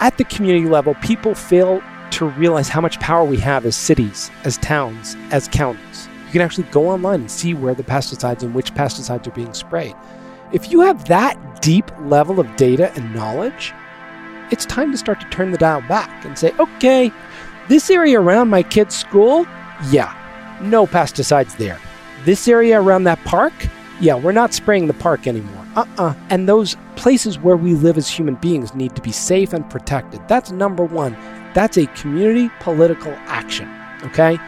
At the community level, people fail to realize how much power we have as cities, as towns, as counties. You can actually go online and see where the pesticides and which pesticides are being sprayed. If you have that deep level of data and knowledge, it's time to start to turn the dial back and say, okay, this area around my kid's school, yeah, no pesticides there. This area around that park, yeah, we're not spraying the park anymore. Uh uh-uh. uh And those places where we live as human beings need to be safe and protected. That's number one. That's a community political action. Okay?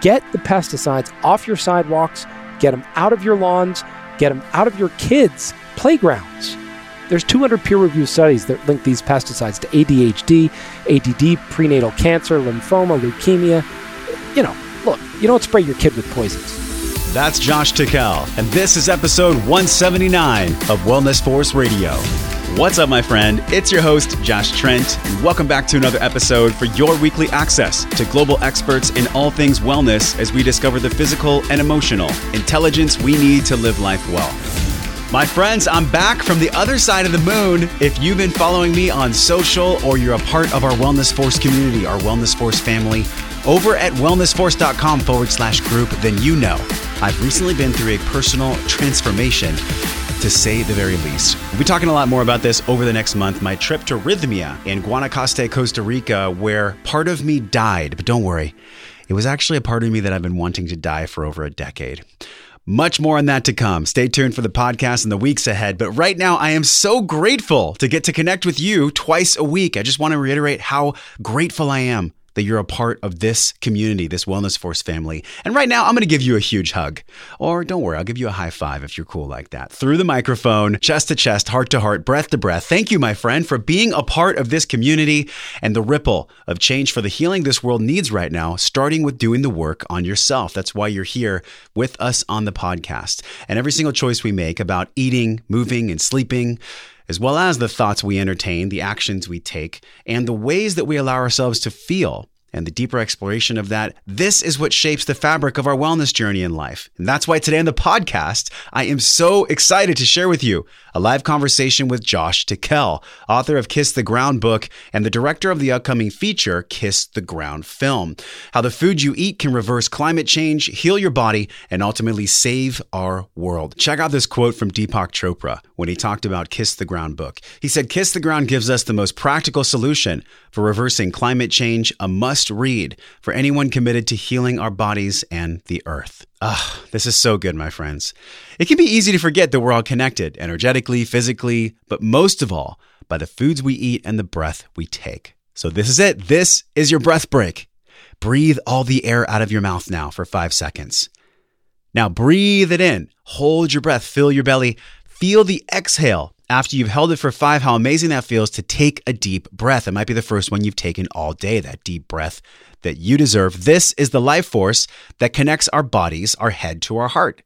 Get the pesticides off your sidewalks, get them out of your lawns, get them out of your kids' playgrounds. There's 200 peer-reviewed studies that link these pesticides to ADHD, ADD, prenatal cancer, lymphoma, leukemia. You know, look, you don't spray your kid with poisons. That's Josh Tickell, and this is episode 179 of Wellness Force Radio. What's up, my friend? It's your host, Josh Trent, and welcome back to another episode for your weekly access to global experts in all things wellness as we discover the physical and emotional intelligence we need to live life well. My friends, I'm back from the other side of the moon. If you've been following me on social or you're a part of our Wellness Force community, our Wellness Force family, over at wellnessforce.com forward slash group, then you know I've recently been through a personal transformation to say the very least. We'll be talking a lot more about this over the next month. My trip to Rhythmia in Guanacaste, Costa Rica, where part of me died, but don't worry, it was actually a part of me that I've been wanting to die for over a decade. Much more on that to come. Stay tuned for the podcast in the weeks ahead. But right now, I am so grateful to get to connect with you twice a week. I just want to reiterate how grateful I am that you're a part of this community, this Wellness Force family. And right now, I'm going to give you a huge hug. Or don't worry, I'll give you a high five if you're cool like that. Through the microphone, chest to chest, heart to heart, breath to breath. Thank you, my friend, for being a part of this community and the ripple of change for the healing this world needs right now, starting with doing the work on yourself. That's why you're here with us on the podcast. And every single choice we make about eating, moving, and sleeping, as well as the thoughts we entertain, the actions we take, and the ways that we allow ourselves to feel and the deeper exploration of that, this is what shapes the fabric of our wellness journey in life. And that's why today on the podcast, I am so excited to share with you a live conversation with Josh Tickell, author of Kiss the Ground book and the director of the upcoming feature, Kiss the Ground film. How the food you eat can reverse climate change, heal your body, and ultimately save our world. Check out this quote from Deepak Chopra when he talked about Kiss the Ground book. He said, Kiss the Ground gives us the most practical solution for reversing climate change, a must read for anyone committed to healing our bodies and the earth. Ah, this is so good, my friends. It can be easy to forget that we're all connected energetically, physically, but most of all, by the foods we eat and the breath we take. So, this is it. This is your breath break. Breathe all the air out of your mouth now for five seconds. Now, breathe it in. Hold your breath. Fill your belly. Feel the exhale after you've held it for five, how amazing that feels to take a deep breath. It might be the first one you've taken all day, that deep breath that you deserve. This is the life force that connects our bodies, our head to our heart.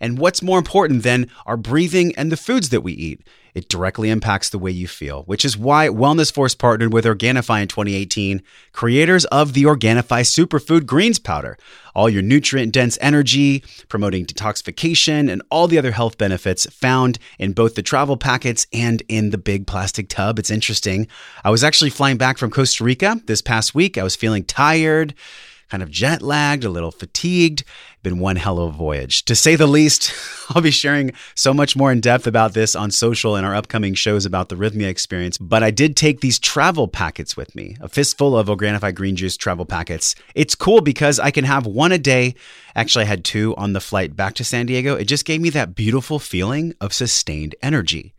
And what's more important than our breathing and the foods that we eat? It directly impacts the way you feel, which is why Wellness Force partnered with Organifi in 2018, creators of the Organifi Superfood Greens Powder. All your nutrient dense energy, promoting detoxification, and all the other health benefits found in both the travel packets and in the big plastic tub. It's interesting. I was actually flying back from Costa Rica this past week. I was feeling tired kind of jet lagged, a little fatigued. Been one hell of a voyage, to say the least. I'll be sharing so much more in depth about this on social and our upcoming shows about the Rhythmia experience. But I did take these travel packets with me, a fistful of Organifi green juice travel packets. It's cool because I can have one a day. Actually, I had two on the flight back to San Diego. It just gave me that beautiful feeling of sustained energy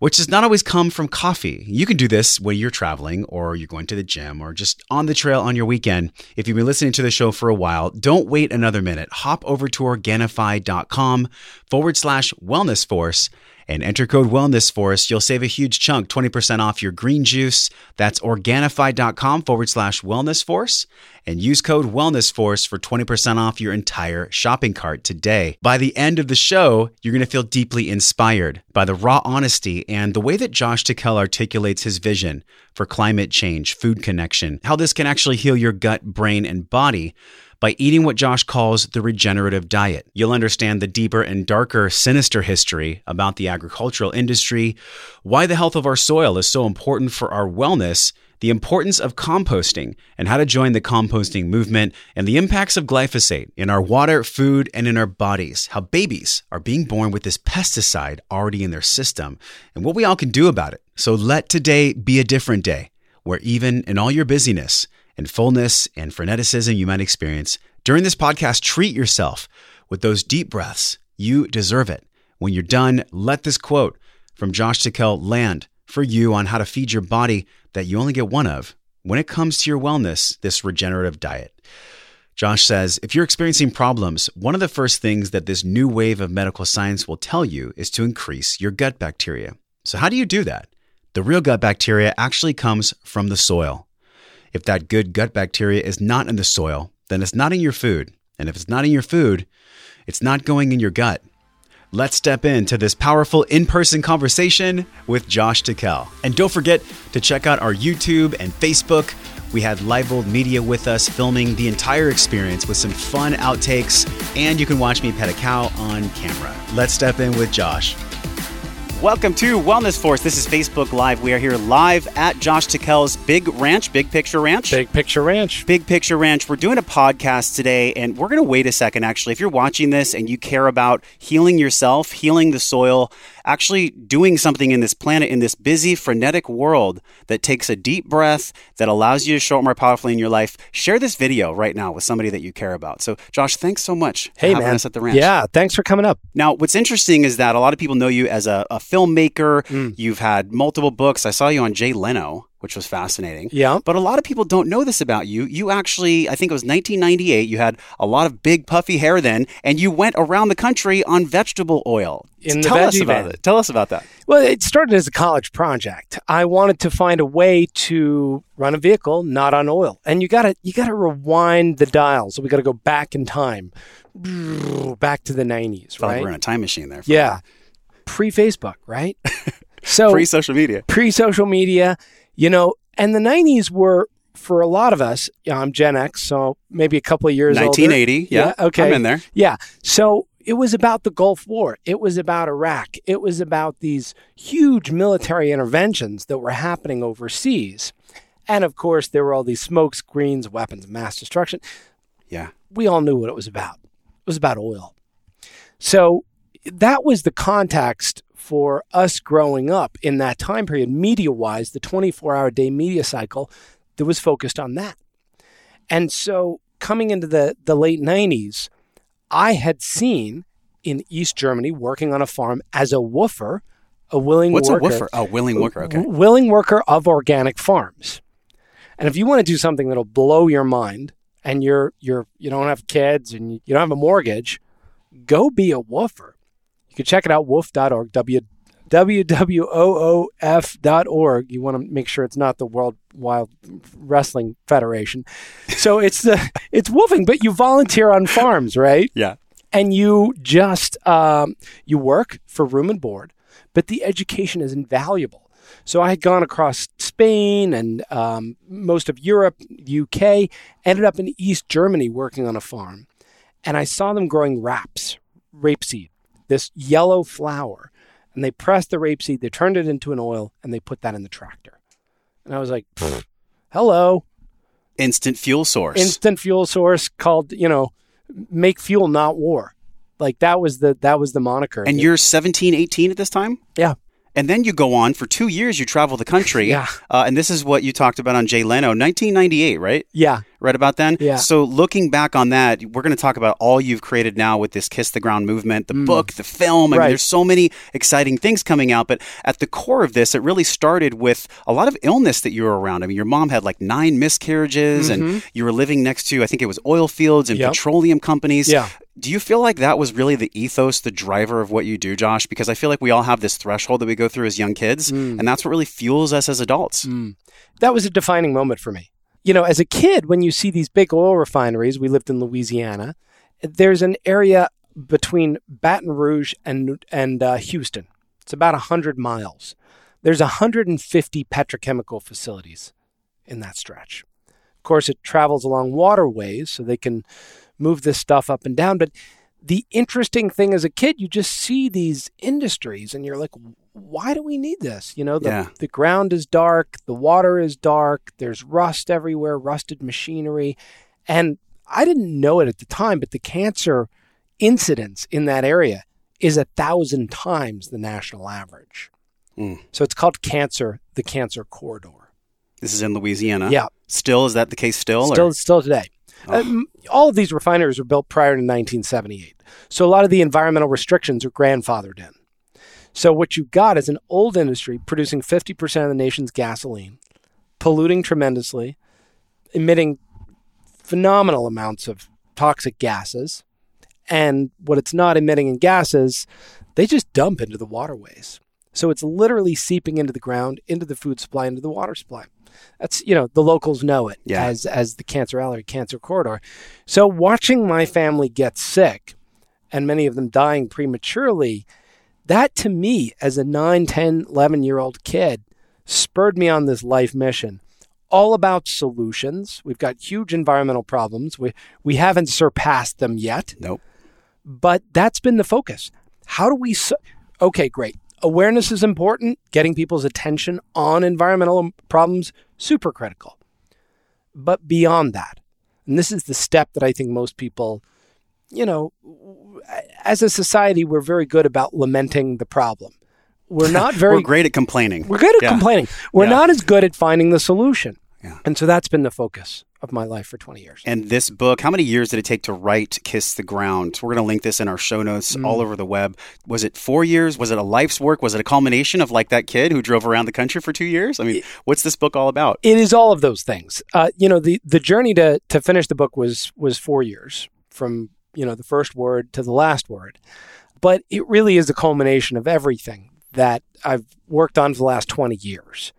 which does not always come from coffee. You can do this when you're traveling or you're going to the gym or just on the trail on your weekend. If you've been listening to the show for a while, don't wait another minute. Hop over to Organifi.com forward slash wellness force and enter code wellness force you'll save a huge chunk 20% off your green juice. That's organifi.com forward slash wellness force. And use code wellness force for 20% off your entire shopping cart today. By the end of the show you're going to feel deeply inspired by the raw honesty and the way that josh tickell articulates his vision for climate change food connection how this can actually heal your gut brain and body by eating what Josh calls the regenerative diet. You'll understand the deeper and darker, sinister history about the agricultural industry, why the health of our soil is so important for our wellness, the importance of composting and how to join the composting movement, and the impacts of glyphosate in our water, food, and in our bodies. How babies are being born with this pesticide already in their system, and what we all can do about it. So let today be a different day where even in all your busyness and fullness and freneticism you might experience, during this podcast, treat yourself with those deep breaths. You deserve it. When you're done, let this quote from Josh Tickell land for you on how to feed your body that you only get one of when it comes to your wellness, this regenerative diet. Josh says, if you're experiencing problems, one of the first things that this new wave of medical science will tell you is to increase your gut bacteria. So, how do you do that? The real gut bacteria actually comes from the soil. If that good gut bacteria is not in the soil, then it's not in your food. And if it's not in your food, it's not going in your gut. Let's step into this powerful in person conversation with Josh Tickell. And don't forget to check out our YouTube and Facebook. We had Leibold Media with us filming the entire experience with some fun outtakes, and you can watch me pet a cow on camera. Let's step in with Josh. Welcome to Wellness Force. This is Facebook Live. We are here live at Josh Tickell's Big Ranch, Big Picture Ranch. Big Picture Ranch. Big Picture Ranch. We're doing a podcast today, and we're going to wait a second, actually. If you're watching this and you care about healing yourself, healing the soil, actually doing something in this planet, in this busy, frenetic world that takes a deep breath, that allows you to show up more powerfully in your life, share this video right now with somebody that you care about. So, Josh, thanks so much hey, man. us at the ranch. Yeah, thanks for coming up. Now, what's interesting is that a lot of people know you as a, a filmmaker. Mm. You've had multiple books. I saw you on Jay Leno, which was fascinating. Yeah. But a lot of people don't know this about you. You actually, I think it was 1998, you had a lot of big puffy hair then, and you went around the country on vegetable oil. In the Tell us about van. it. Tell us about that. Well, it started as a college project. I wanted to find a way to run a vehicle not on oil, and you got to you got to rewind the dial. So we got to go back in time, back to the '90s, Felt like we're in a time machine there. yeah, pre Facebook, right? so Free social media. pre social media, you know, and the 90s were for a lot of us, yeah, I'm Gen X, so maybe a couple of years older. 1980. Yeah. okay. I'm in there. Yeah. So it was about the Gulf War. It was about Iraq. It was about these huge military interventions that were happening overseas. And of course, there were all these smoke screens, weapons of mass destruction. Yeah. We all knew what it was about. It was about oil. So that was the context for us growing up in that time period, media wise, the 24 hour day media cycle that was focused on that. And so coming into the, the late 90s, I had seen in East Germany working on a farm as a woofer, a willing What's worker. What's a woofer? Oh, willing worker. Okay. willing worker of organic farms. And if you want to do something that'll blow your mind and you're you're you don't have kids and you don't have a mortgage, go be a woofer. You can check it out woof.org w www.oof.org. You want to make sure it's not the World Wild Wrestling Federation. So it's the it's woofing, but you volunteer on farms, right? Yeah. and you just um, you work for room and board, but the education is invaluable. So I had gone across Spain and um, most of Europe, UK, ended up in East Germany working on a farm, and I saw them growing raps, rapeseed, this yellow flower, and they pressed the rapeseed, they turned it into an oil, and they put that in the tractor, and I was like, "Hello, Instant fuel source. instant fuel source called you know make fuel not war. Like that was the that was the moniker. And you're 17, 18 at this time? yeah And then you go on for two years, you travel the country. Yeah. Uh, and this is what you talked about on Jay Leno, 1998, right? yeah Right about then? Yeah. So looking back on that, we're going to talk about all you've created now with this Kiss the Ground movement, the book, the film. I Mm. Right. mean, there's so many exciting things coming out. But at the core of this, it really started with a lot of illness that you were around. I mean, your mom had like nine miscarriages and you were living next to, I think it was oil fields and Mm-hmm. Yep. petroleum companies. Yeah. Do you feel like that was really the ethos, the driver of what you do, Josh? Because I feel like we all have this threshold that we go through as young kids, Mm. and that's what really fuels us as adults. that was a defining moment for me you know as a kid when you see these big oil refineries we lived in louisiana there's an area between baton rouge and and uh, houston it's about 100 miles there's 150 petrochemical facilities in that stretch of course it travels along waterways so they can move this stuff up and down but the interesting thing as a kid you just see these industries and you're like why do we need this? You know, the, Yeah. the ground is dark, the water is dark, there's rust everywhere, rusted machinery. And I didn't know it at the time, but the cancer incidence in that area is a thousand times the national average. Mm. So it's called cancer, the cancer corridor. This is in Louisiana. Yeah. Still, is that the case still? or- Still, still today. Um, all of these refineries were built prior to 1978. So a lot of the environmental restrictions are grandfathered in. So what you've got is an old industry producing 50% of the nation's gasoline, polluting tremendously, emitting phenomenal amounts of toxic gases. And what it's not emitting in gases, they just dump into the waterways. So it's literally seeping into the ground, into the food supply, into the water supply. That's you know the locals know it Yeah. as as the cancer alley, cancer corridor. So watching my family get sick, and many of them dying prematurely, that to me as a 9, 10, 11 year old kid spurred me on this life mission. All about solutions. We've got huge environmental problems. We we haven't surpassed them yet Nope. but that's been the focus. How do we? So- okay, great. Awareness is important. Getting people's attention on environmental problems super critical. But beyond that, and this is the step that I think most people, you know, as a society, we're very good about lamenting the problem. We're not very We're great at complaining. we're good at Yeah. complaining. We're Yeah. not as good at finding the solution. Yeah. And so that's been the focus of my life for 20 years. And this book, how many years did it take to write Kiss the Ground? We're going to link this in our show notes Mm. all over the web. Was it four years? Was it a life's work? Was it a culmination of like that kid who drove around the country for two years? I mean, what's this book all about? it is all of those things. Uh, you know, the the journey to to finish the book was was four years from you know the first word to the last word, but it really is the culmination of everything that I've worked on for the last twenty years.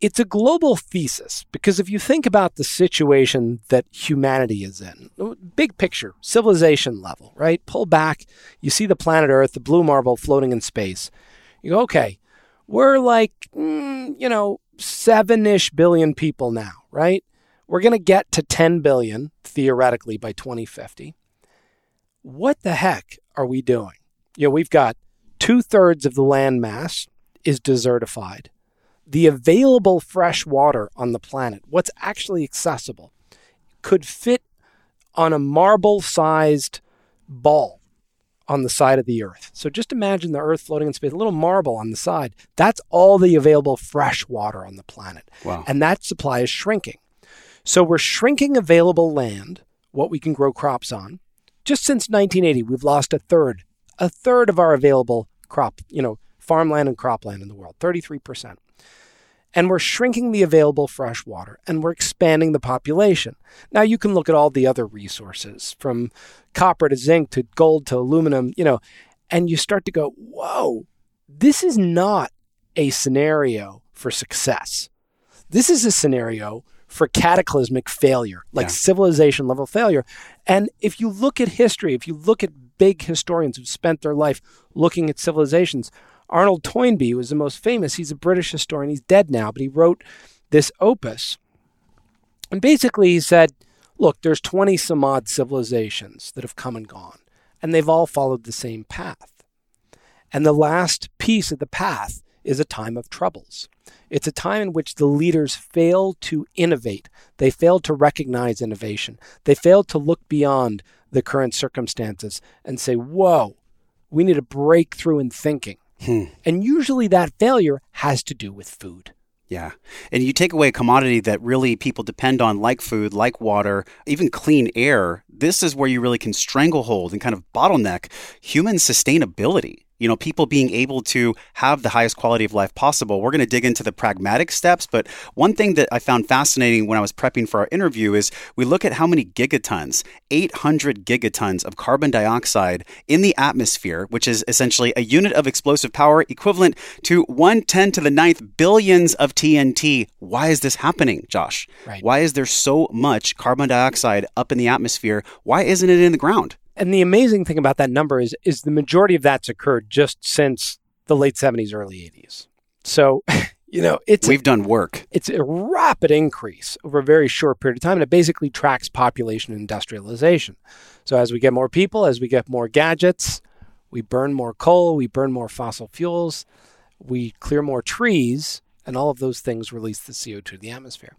It's a global thesis because if you think about the situation that humanity is in, big picture, civilization level, right? Pull back, you see the planet Earth, the blue marble floating in space. You go, okay, we're like, mm, you know, seven ish billion people now, right? We're going to get to 10 billion theoretically by 2050. What the heck are we doing? You know, we've got two thirds of the land mass is desertified. The available fresh water on the planet, what's actually accessible, could fit on a marble sized ball on the side of the Earth. So just imagine the Earth floating in space, a little marble on the side. That's all the available fresh water on the planet. Wow. And that supply is shrinking. So we're shrinking available land, what we can grow crops on. Just since 1980, we've lost a third, a third of our available crop, you know, farmland and cropland in the world, 33%. And we're shrinking the available fresh water and we're expanding the population. Now you can look at all the other resources from copper to zinc to gold to aluminum, you know, and you start to go, whoa, this is not a scenario for success. This is a scenario for cataclysmic failure, like Yeah. civilization level failure. And if you look at history, if you look at big historians who've spent their life looking at civilizations, Arnold Toynbee was the most famous. He's a British historian. He's dead now, but he wrote this opus. And basically, he said, look, there's 20 some odd civilizations that have come and gone, and they've all followed the same path. And the last piece of the path is a time of troubles. It's a time in which the leaders fail to innovate. They fail to recognize innovation. They fail to look beyond the current circumstances and say, whoa, we need a breakthrough in thinking. Hmm. And usually that failure has to do with food. Yeah. And you take away a commodity that really people depend on, like food, like water, even clean air. This is where you really can stranglehold and kind of bottleneck human sustainability. You know, people being able to have the highest quality of life possible. We're going to dig into the pragmatic steps, but one thing that I found fascinating when I was prepping for our interview is we look at how many gigatons, 800 gigatons of carbon dioxide in the atmosphere, which is essentially a unit of explosive power equivalent to 110 to the ninth billions of TNT. Why is this happening, Josh? Right. Why is there so much carbon dioxide up in the atmosphere? Why isn't it in the ground? And the amazing thing about that number is is the majority of that's occurred just since the late 70s, early 80s. So, you know, it's We've done work. it's a rapid increase over a very short period of time, and it basically tracks population industrialization. So, as we get more people, as we get more gadgets, we burn more coal, we burn more fossil fuels. we clear more trees, and all of those things release the CO2 to the atmosphere.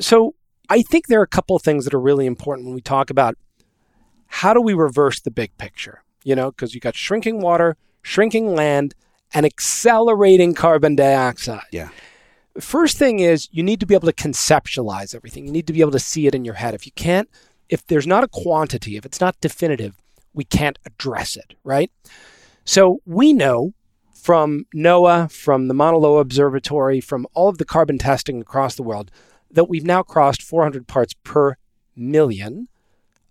So I think there are a couple of things that are really important when we talk about how do we reverse the big picture? You know, because you got shrinking water, shrinking land, and accelerating carbon dioxide. Yeah. First thing is you need to be able to conceptualize everything. You need to be able to see it in your head. If you can't, if there's not a quantity, if it's not definitive, we can't address it, right? So we know from NOAA, from the Mauna Loa Observatory, from all of the carbon testing across the world, that we've now crossed 400 parts per million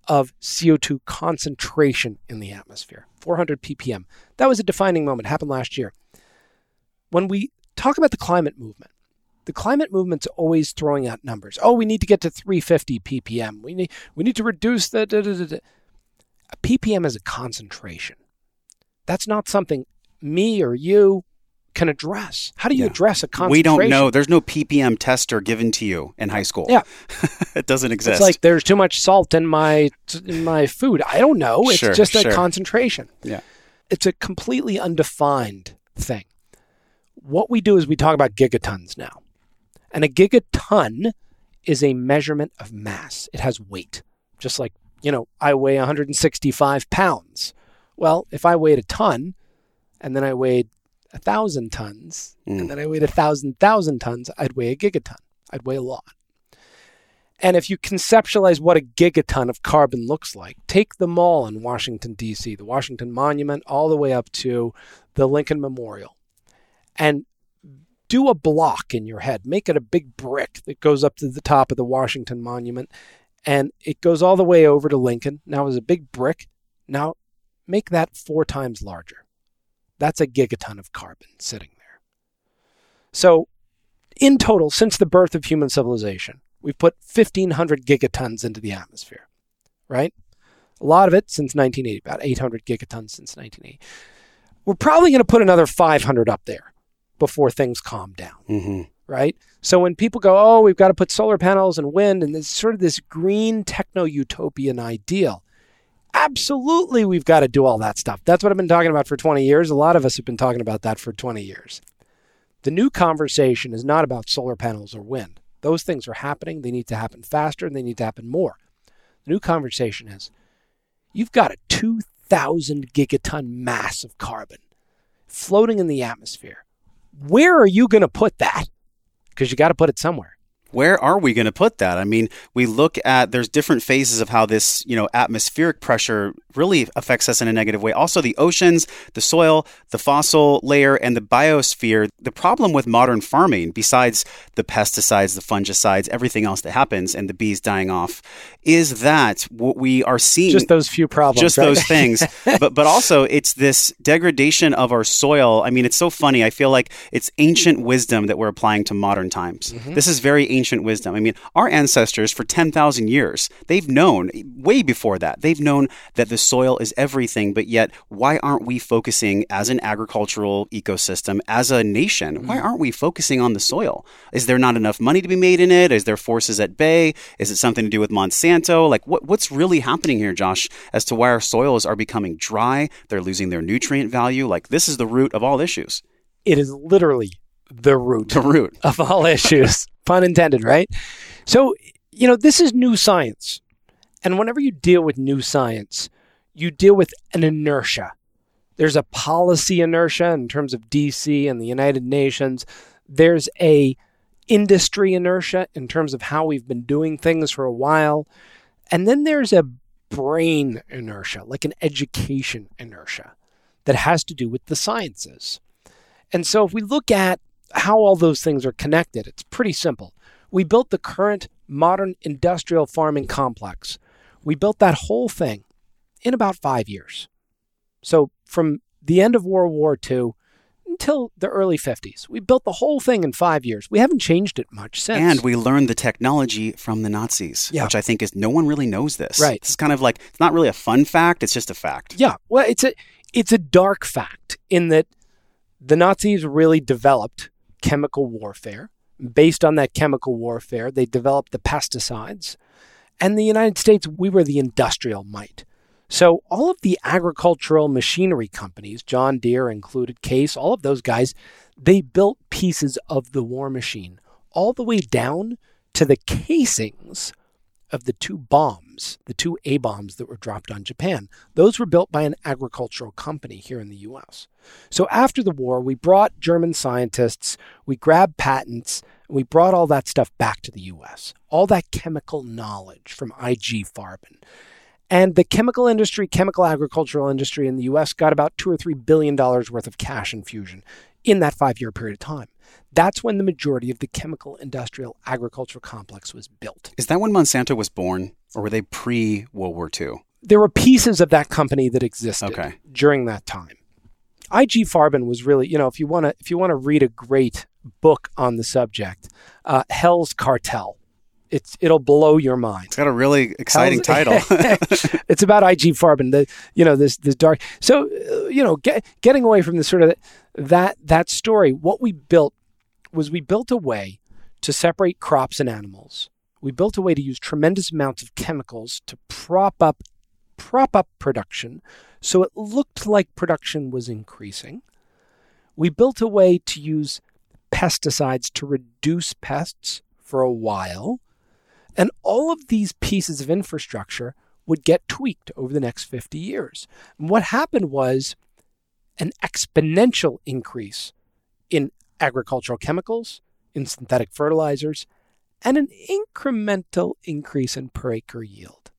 of CO2 concentration in the atmosphere. 400 ppm. That was a defining moment, happened last year. When we talk about the climate movement, the climate movement's always throwing out numbers. Oh, we need to get to 350 ppm. We need we need to reduce the da, da, da, a ppm is a concentration. That's not something me or you can address. How do you Yeah. address a concentration? We don't know. There's no ppm tester given to you in high school. Yeah. it doesn't exist. It's like there's too much salt in my in my food. I don't know. It's Sure, just a sure. concentration. Yeah. It's a completely undefined thing. What we do is we talk about gigatons now. And a gigaton is a measurement of mass. It has weight. Just like, you know, I weigh 165 pounds. Well, if I weighed a ton and then I weighed a thousand tons Mm. and then I weighed a thousand thousand tons, I'd weigh a gigaton. I'd weigh a lot. And if you conceptualize what a gigaton of carbon looks like, take the mall in Washington, D.C., the Washington Monument, all the way up to the Lincoln Memorial, and do a block in your head. Make it a big brick that goes up to the top of the Washington Monument, and it goes all the way over to Lincoln. Now, it's a big brick. Now, make that four times larger. That's a gigaton of carbon sitting there. So, in total, since the birth of human civilization, we've put 1,500 gigatons into the atmosphere, right? A lot of it since 1980, about 800 gigatons since 1980. We're probably going to put another 500 up there before things calm down, Mhm. right? So when people go, oh, we've got to put solar panels and wind and this sort of this green techno utopian ideal, absolutely we've got to do all that stuff. That's what I've been talking about for 20 years. A lot of us have been talking about that for 20 years. The new conversation is not about solar panels or wind. Those things are happening. They need to happen faster and they need to happen more. The new conversation is you've got a 2,000 gigaton mass of carbon floating in the atmosphere. Where are you going to put that? Because you got to put it somewhere. Where are we going to put that? I mean, we look at there's different phases of how this, you know, atmospheric pressure really affects us in a negative way. Also, the oceans, the soil, the fossil layer, and the biosphere. The problem with modern farming, besides the pesticides, the fungicides, everything else that happens, and the bees dying off, is that what we are seeing Just those few problems. just right? those things but but also it's this degradation of our soil i mean it's so funny i feel like it's ancient wisdom that we're applying to modern times Mm-hmm. this is very ancient wisdom. I mean our ancestors for 10,000 years they've known way before that they've known that the soil is everything but yet why aren't we focusing as an agricultural ecosystem as a nation why mm-hmm. aren't we focusing on the soil? Is there not enough money to be made in it? Is there forces at bay? Is it something to do with monsanto? Like what, what's really happening here josh as to why our soils are becoming dry they're losing their nutrient value? Like this is the root of all issues. It is literally the root the root of all issues, pun intended, right? So, you know, this is new science. And whenever you deal with new science, you deal with an inertia. There's a policy inertia in terms of DC and the United Nations. There's a industry inertia in terms of how we've been doing things for a while. And then there's a brain inertia, like an education inertia that has to do with the sciences. And so if we look at how all those things are connected, it's pretty simple. We built the current modern industrial farming complex. We built that whole thing in about five years. So from the end of World War II until the early 50s, we built the whole thing in five years. We haven't changed it much since. and we learned the technology from the nazis Yeah. which i think is no one really knows this Right. is kind of like it's not really a fun fact it's just a fact Yeah, well, it's a it's a dark fact in that the Nazis really developed chemical warfare. Based on that chemical warfare, they developed the pesticides. And the United States, we were the industrial might. So all of the agricultural machinery companies, John Deere included, Case, all of those guys, They built pieces of the war machine all the way down to the casings of the two bombs, the two A bombs that were dropped on Japan. Those were built by an agricultural company here in the US. So after the war, we brought German scientists, we grabbed patents, we brought all that stuff back to the US. All that chemical knowledge from IG Farben. And the chemical industry, chemical agricultural industry in the US got about two or three billion dollars worth of cash infusion in that five year period of time. That's when the majority of the chemical industrial agricultural complex was built. Is that when Monsanto was born, or were they pre World War II? There were pieces of that company that existed Okay. during that time. IG Farben was really, you know, if you want to if you want to read a great book on the subject, uh, Hell's Cartel. It's it'll blow your mind. It's got a really exciting Hell's- title. it's about IG Farben, the you know this this dark. So uh, you know, get, getting away from the sort of that that story. What we built was we built a way to separate crops and animals. We built a way to use tremendous amounts of chemicals to prop up prop up production, so it looked like production was increasing. We built a way to use pesticides to reduce pests for a while. And all of these pieces of infrastructure would get tweaked over the next 50 years. And what happened was an exponential increase in agricultural chemicals, in synthetic fertilizers, and an incremental increase in per acre yield.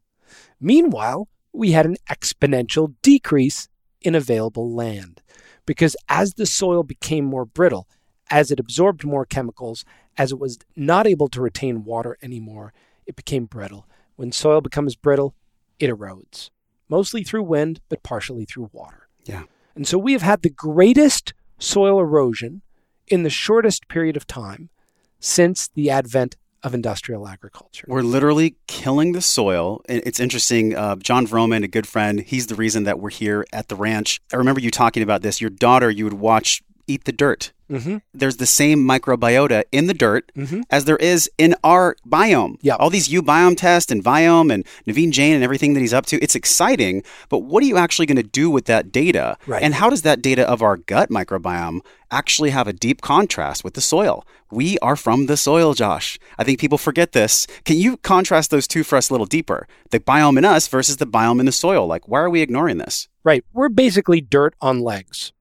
Meanwhile, we had an exponential decrease in available land because as the soil became more brittle, as it absorbed more chemicals, as it was not able to retain water anymore, it became brittle. When soil becomes brittle, it erodes, mostly through wind, but partially through water. Yeah. And so we have had the greatest soil erosion in the shortest period of time since the advent of industrial agriculture. We're literally killing the soil. It's interesting. Uh, John Vroman, a good friend, he's the reason that we're here at the ranch. I remember you talking about this. Your daughter, you would watch Eat the Dirt. Mm-hmm. There's the same microbiota in the dirt Mhm. as there is in our biome. Yeah. All these uBiome tests and Viome and Naveen Jain and everything that he's up to, it's exciting. But what are you actually going to do with that data? Right. And how does that data of our gut microbiome actually have a deep contrast with the soil? We are from the soil, Josh. I think people forget this. Can you contrast those two for us a little deeper? The biome in us versus the biome in the soil. Like, why are we ignoring this? Right. We're basically dirt on legs.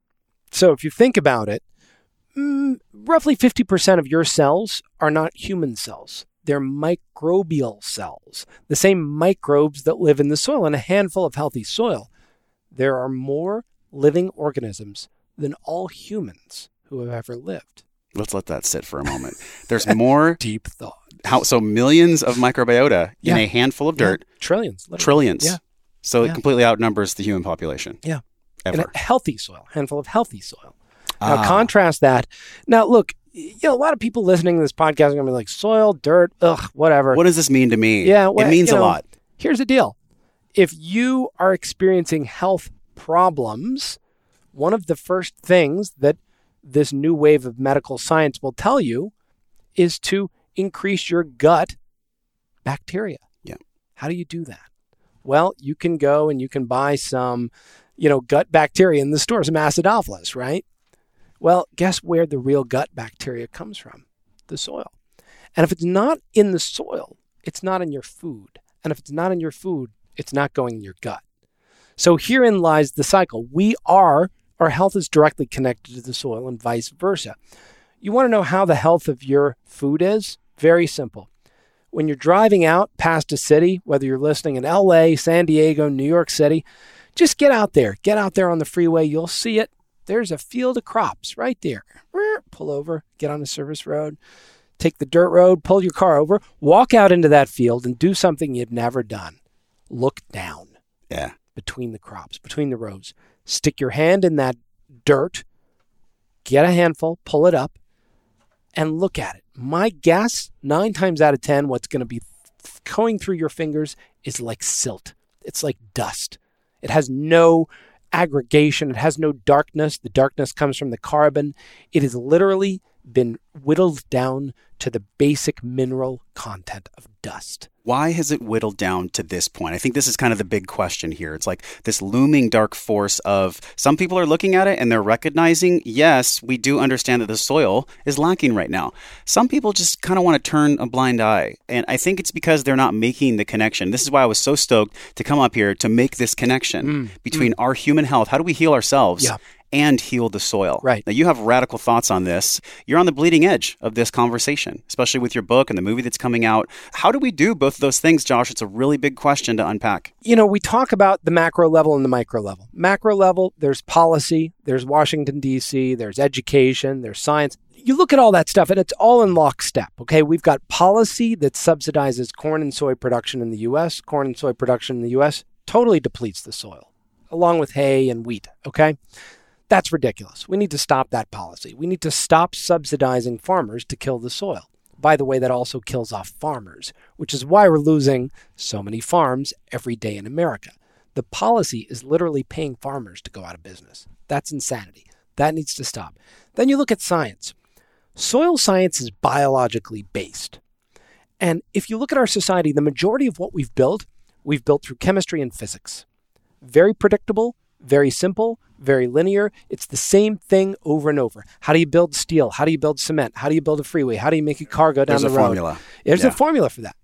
So if you think about it, mm, roughly 50% of your cells are not human cells. They're microbial cells, the same microbes that live in the soil. In a handful of healthy soil, there are more living organisms than all humans who have ever lived. Let's let that sit for a moment. There's more. Deep thought. How, so millions of microbiota Yeah. in a handful of dirt, Yeah, trillions. literally. trillions. Yeah. So Yeah. it completely outnumbers the human population. Yeah. In Ever. a healthy soil, handful of healthy soil. Now Ah. contrast that. Now look, you know, a lot of people listening to this podcast are gonna be like, soil, dirt, ugh, whatever. What does this mean to me? Yeah, it means you a know, lot. Here's the deal. If you are experiencing health problems, one of the first things that this new wave of medical science will tell you is to increase your gut bacteria. Yeah. How do you do that? Well, you can go and you can buy some, you know, gut bacteria in the stores, some acidophilus, right? Well, guess where the real gut bacteria comes from? The soil. And if it's not in the soil, it's not in your food. And if it's not in your food, it's not going in your gut. So herein lies the cycle. We are, our health is directly connected to the soil and vice versa. You want to know how the health of your food is? Very simple. When you're driving out past a city, whether you're listening in LA, San Diego, New York City, just get out there. Get out there on the freeway. You'll see it. There's a field of crops right there. Pull over, get on the service road, take the dirt road, pull your car over, walk out into that field and do something you've never done. Look down Yeah. between the crops, between the rows. Stick your hand in that dirt, get a handful, pull it up, and look at it. My guess, nine times out of 10, what's going to be going through your fingers is like silt. It's like dust. It has no aggregation, it has no darkness. The darkness comes from the carbon. It is literally been whittled down to the basic mineral content of dust. why has it whittled down to this point? I think this is kind of the big question here. It's like this looming dark force of some people are looking at it and they're recognizing, yes, we do understand that the soil is lacking right now. Some people just kind of want to turn a blind eye. And I think it's because they're not making the connection. This is why I was so stoked to come up here to make this connection mm, between mm. our human health. How do we heal ourselves? Yeah and heal the soil. Right. Now, you have radical thoughts on this. You're on the bleeding edge of this conversation, especially with your book and the movie that's coming out. How do we do both of those things, Josh? It's a really big question to unpack. You know, we talk about the macro level and the micro level. Macro level, there's policy, there's Washington, D.C., there's education, there's science. You look at all that stuff and it's all in lockstep. Okay. We've got policy that subsidizes corn and soy production in the U.S., corn and soy production in the U.S. totally depletes the soil, along with hay and wheat. Okay. That's ridiculous. We need to stop that policy. We need to stop subsidizing farmers to kill the soil. By the way, that also kills off farmers, which is why we're losing so many farms every day in America. The policy is literally paying farmers to go out of business. That's insanity. That needs to stop. Then you look at science. Soil science is biologically based. And if you look at our society, the majority of what we've built, we've built through chemistry and physics. Very predictable, very simple, very linear. It's the same thing over and over. How do you build steel? How do you build cement? How do you build a freeway? How do you make a car go down There's the road? There's a Formula. There's yeah. a formula for that.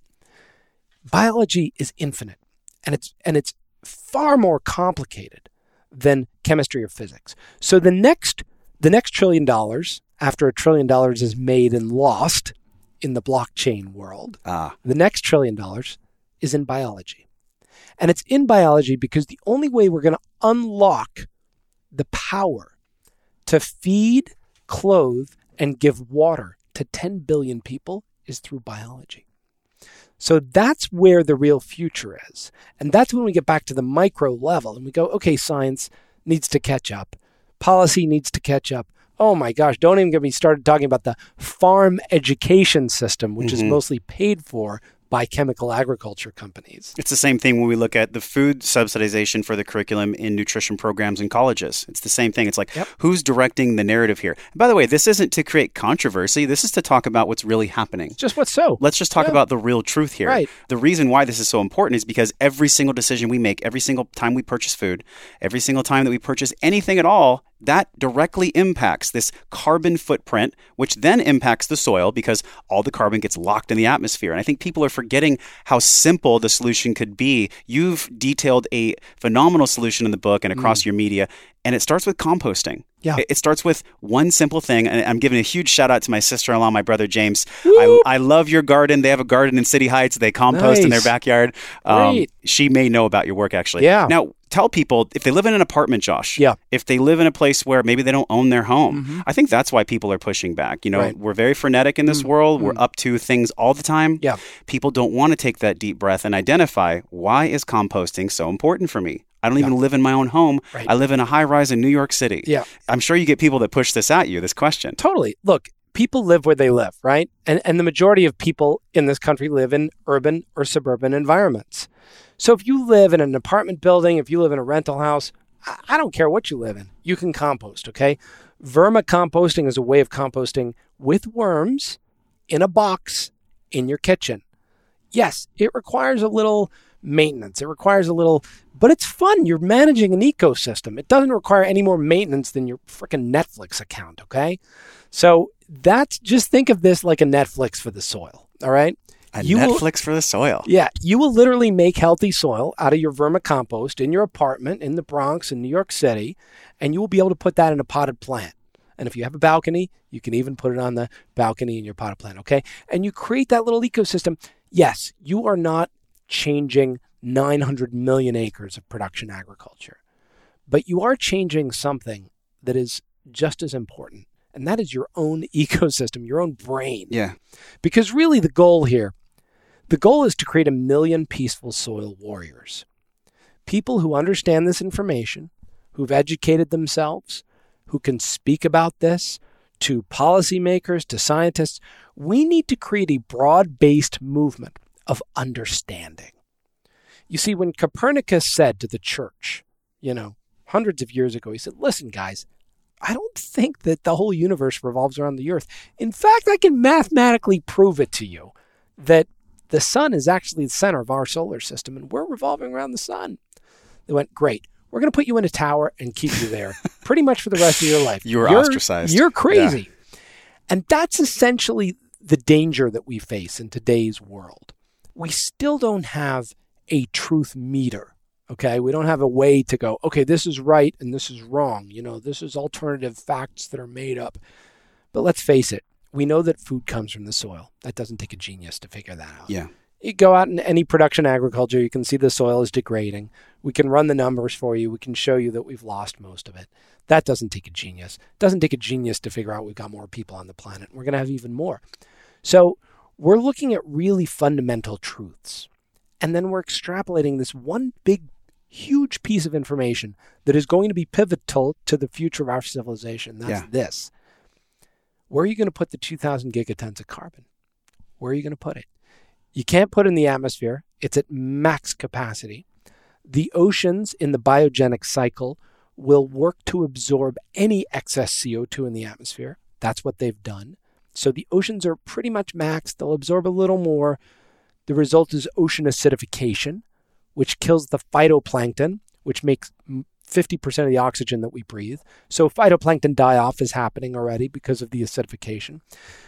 Biology is infinite, and it's and it's far more complicated than chemistry or physics. So the next the next trillion dollars, after a trillion dollars is made and lost in the blockchain world, ah. the next trillion dollars is in biology. And it's in biology because the only way we're going to unlock the power to feed, clothe, and give water to 10 billion people is through biology. So that's where the real future is. And that's when we get back to the micro level and we go, okay, science needs to catch up, policy needs to catch up. Oh my gosh, don't even get me started talking about the farm education system, which mm-hmm. is mostly paid for by chemical agriculture companies. It's the same thing when we look at the food subsidization for the curriculum in nutrition programs in colleges. It's the same thing. It's like, yep. who's directing the narrative here? And by the way, this isn't to create controversy. This is to talk about what's really happening. Just what's so. Let's just talk yeah. about the real truth here. Right. The reason why this is so important is because every single decision we make, every single time we purchase food, every single time that we purchase anything at all, that directly impacts this carbon footprint, which then impacts the soil because all the carbon gets locked in the atmosphere. And I think people are forgetting how simple the solution could be. You've detailed a phenomenal solution in the book and across mm. your media, and it starts with composting. Yeah. It starts with one simple thing. And I'm giving a huge shout out to my sister in law, my brother James. I, I, love your garden. They have a garden in City Heights. They compost nice. in their backyard. Um, she may know about your work, actually. Yeah. Now, tell people if they live in an apartment, Josh. Yeah. If they live in a place where maybe they don't own their home, mm-hmm. I think that's why people are pushing back. You know, right. we're very frenetic in this mm-hmm. world. We're mm. up to things all the time. Yeah. People don't want to take that deep breath and identify why is composting so important for me. I don't even live in my own home. Right. I live in a high rise in New York City. Yeah. I'm sure you get people that push this at you, this question. Totally. Look, people live where they live, right? And and the majority of people in this country live in urban or suburban environments. So if you live in an apartment building, if you live in a rental house, I don't care what you live in. You can compost, okay? Vermicomposting is a way of composting with worms in a box in your kitchen. Yes, it requires a little maintenance. It requires a little, but it's fun. You're managing an ecosystem. It doesn't require any more maintenance than your freaking Netflix account, okay? So that's just think of this like a Netflix for the soil, all right? A you Netflix will, for the soil. Yeah, you will literally make healthy soil out of your vermicompost in your apartment in the Bronx in New York City, and you will be able to put that in a potted plant. And if you have a balcony, you can even put it on the balcony in your potted plant, okay? And you create that little ecosystem. Yes, you are not changing 900 million acres of production agriculture. But you are changing something that is just as important, and that is your own ecosystem, your own brain. Yeah. Because really, the goal here, the goal is to create a million peaceful soil warriors. People who understand this information, who've educated themselves, who can speak about this to policymakers, to scientists. We need to create a broad based movement of understanding. You see, when Copernicus said to the church, you know, hundreds of years ago, he said, Listen, guys, I don't think that the whole universe revolves around the earth. In fact, I can mathematically prove it to you that the sun is actually the center of our solar system and we're revolving around the sun. They went, Great. We're going to put you in a tower and keep you there pretty much for the rest of your life. You were you're, ostracized. You're crazy. Yeah. And that's essentially the danger that we face in today's world. We still don't have a truth meter. Okay. We don't have a way to go, okay, this is right and this is wrong. You know, this is alternative facts that are made up. But let's face it, we know that food comes from the soil. That doesn't take a genius to figure that out. Yeah. You go out in any production agriculture, you can see the soil is degrading. We can run the numbers for you. We can show you that we've lost most of it. That doesn't take a genius. It doesn't take a genius to figure out we've got more people on the planet. We're going to have even more. So we're looking at really fundamental truths. And then we're extrapolating this one big, huge piece of information that is going to be pivotal to the future of our civilization. That's yeah. this. Where are you going to put the 2,000 gigatons of carbon? Where are you going to put it? You can't put it in the atmosphere. It's at max capacity. The oceans in the biogenic cycle will work to absorb any excess CO2 in the atmosphere. That's what they've done. So the oceans are pretty much maxed, They'll absorb a little more. The result is ocean acidification, which kills the phytoplankton, which makes 50% of the oxygen that we breathe. So phytoplankton die off is happening already because of the acidification.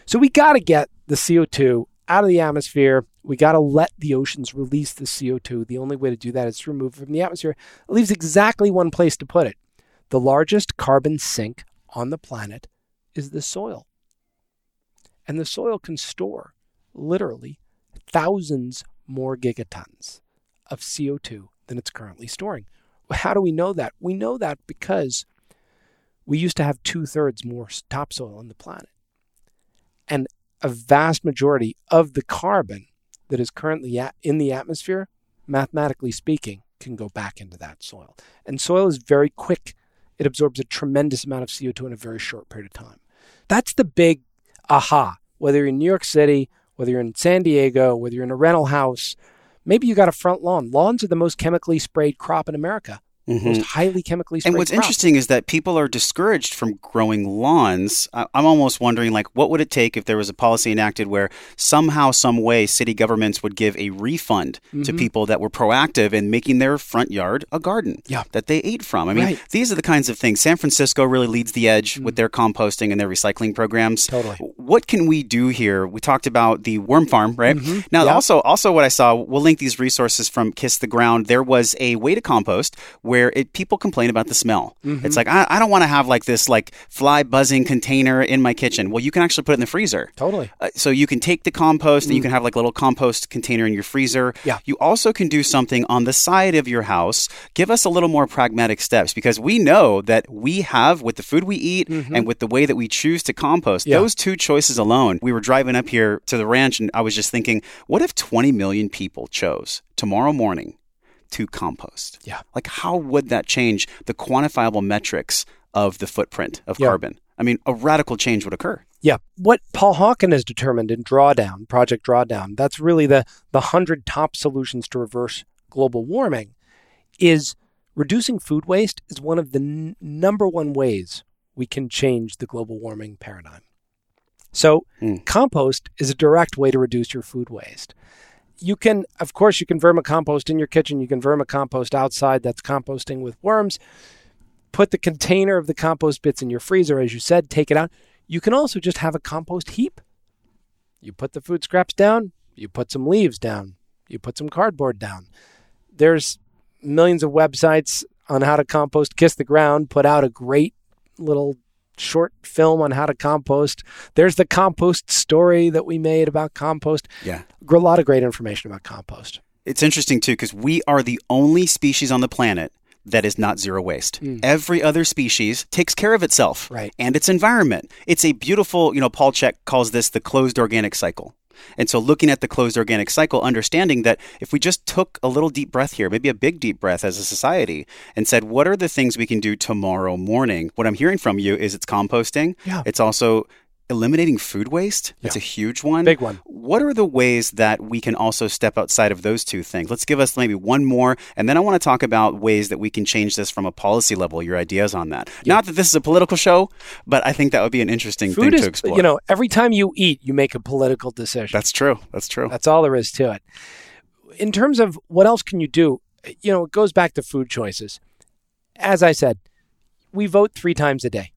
So we got to get the CO2 out of the atmosphere. We got to let the oceans release the CO2. The only way to do that is to remove it from the atmosphere. It leaves exactly one place to put it. The largest carbon sink on the planet is the soil. And the soil can store literally thousands more gigatons of CO2 than it's currently storing. How do we know that? We know that because we used to have two thirds more topsoil on the planet. And a vast majority of the carbon that is currently in the atmosphere, mathematically speaking, can go back into that soil. And soil is very quick, it absorbs a tremendous amount of CO2 in a very short period of time. That's the big aha. Whether you're in New York City, whether you're in San Diego, whether you're in a rental house, maybe you got a front lawn. Lawns are the most chemically sprayed crop in America. Mm-hmm. Most highly chemically sprayed. And what's crop. interesting is that people are discouraged from growing lawns. I'm almost wondering, like, what would it take if there was a policy enacted where somehow, some way, city governments would give a refund mm-hmm. to people that were proactive in making their front yard a garden yeah. that they ate from? I mean, right. these are the kinds of things. San Francisco really leads the edge mm-hmm. with their composting and their recycling programs. Totally. What can we do here? We talked about the worm farm, right? Mm-hmm. Now, yeah. also, also what I saw, we'll link these resources from Kiss the Ground. There was a way to compost where it people complain about the smell. Mm-hmm. It's like I, I, don't want to have like this like fly buzzing container in my kitchen. Well, you can actually put it in the freezer. Totally. Uh, so you can take the compost mm. and you mm. can have like a little compost container in your freezer. Yeah. You also can do something on the side of your house. Give us a little more pragmatic steps because we know that we have with the food we eat mm-hmm. and with the way that we choose to compost. Yeah. Those two choices alone. We were driving up here to the ranch and I was just thinking, what if 20 million people chose tomorrow morning to compost. Yeah. Like, how would that change the quantifiable metrics of the footprint of yeah. carbon? I mean, a radical change would occur. Yeah. What Paul Hawken has determined in Drawdown, Project Drawdown, that's really the, the 100 top solutions to reverse global warming, is reducing food waste is one of the n- number one ways we can change the global warming paradigm. So, mm. compost is a direct way to reduce your food waste you can, of course, you can vermicompost in your kitchen. You can vermicompost outside. That's composting with worms. Put the container of the compost bits in your freezer, as you said. Take it out. You can also just have a compost heap. You put the food scraps down. You put some leaves down. You put some cardboard down. There's millions of websites on how to compost. Kiss the Ground put out a great little short film on how to compost. There's the compost story that we made about compost. Yeah. A lot of great information about compost. It's interesting too because we are the only species on the planet that is not zero waste. Mm. Every other species takes care of itself right. and its environment. It's a beautiful, you know, Paul Chek calls this the closed organic cycle. And so, looking at the closed organic cycle, understanding that if we just took a little deep breath here, maybe a big deep breath as a society, and said, what are the things we can do tomorrow morning? What I'm hearing from you is it's composting. Yeah. It's also eliminating food waste. That's Yeah. a huge one. Big one. What are the ways that we can also step outside of those two things? Let's give us maybe one more, and then I want to talk about ways that we can change this from a policy level. Your ideas on that? Not that this is a political show, but I think that would be an interesting Food thing is, to explore. you know, every time you eat, you make a political decision. that's true. That's true. That's all there is to it. In terms of what else can you do, you know, it goes back to food choices. As I said, we vote three times a day.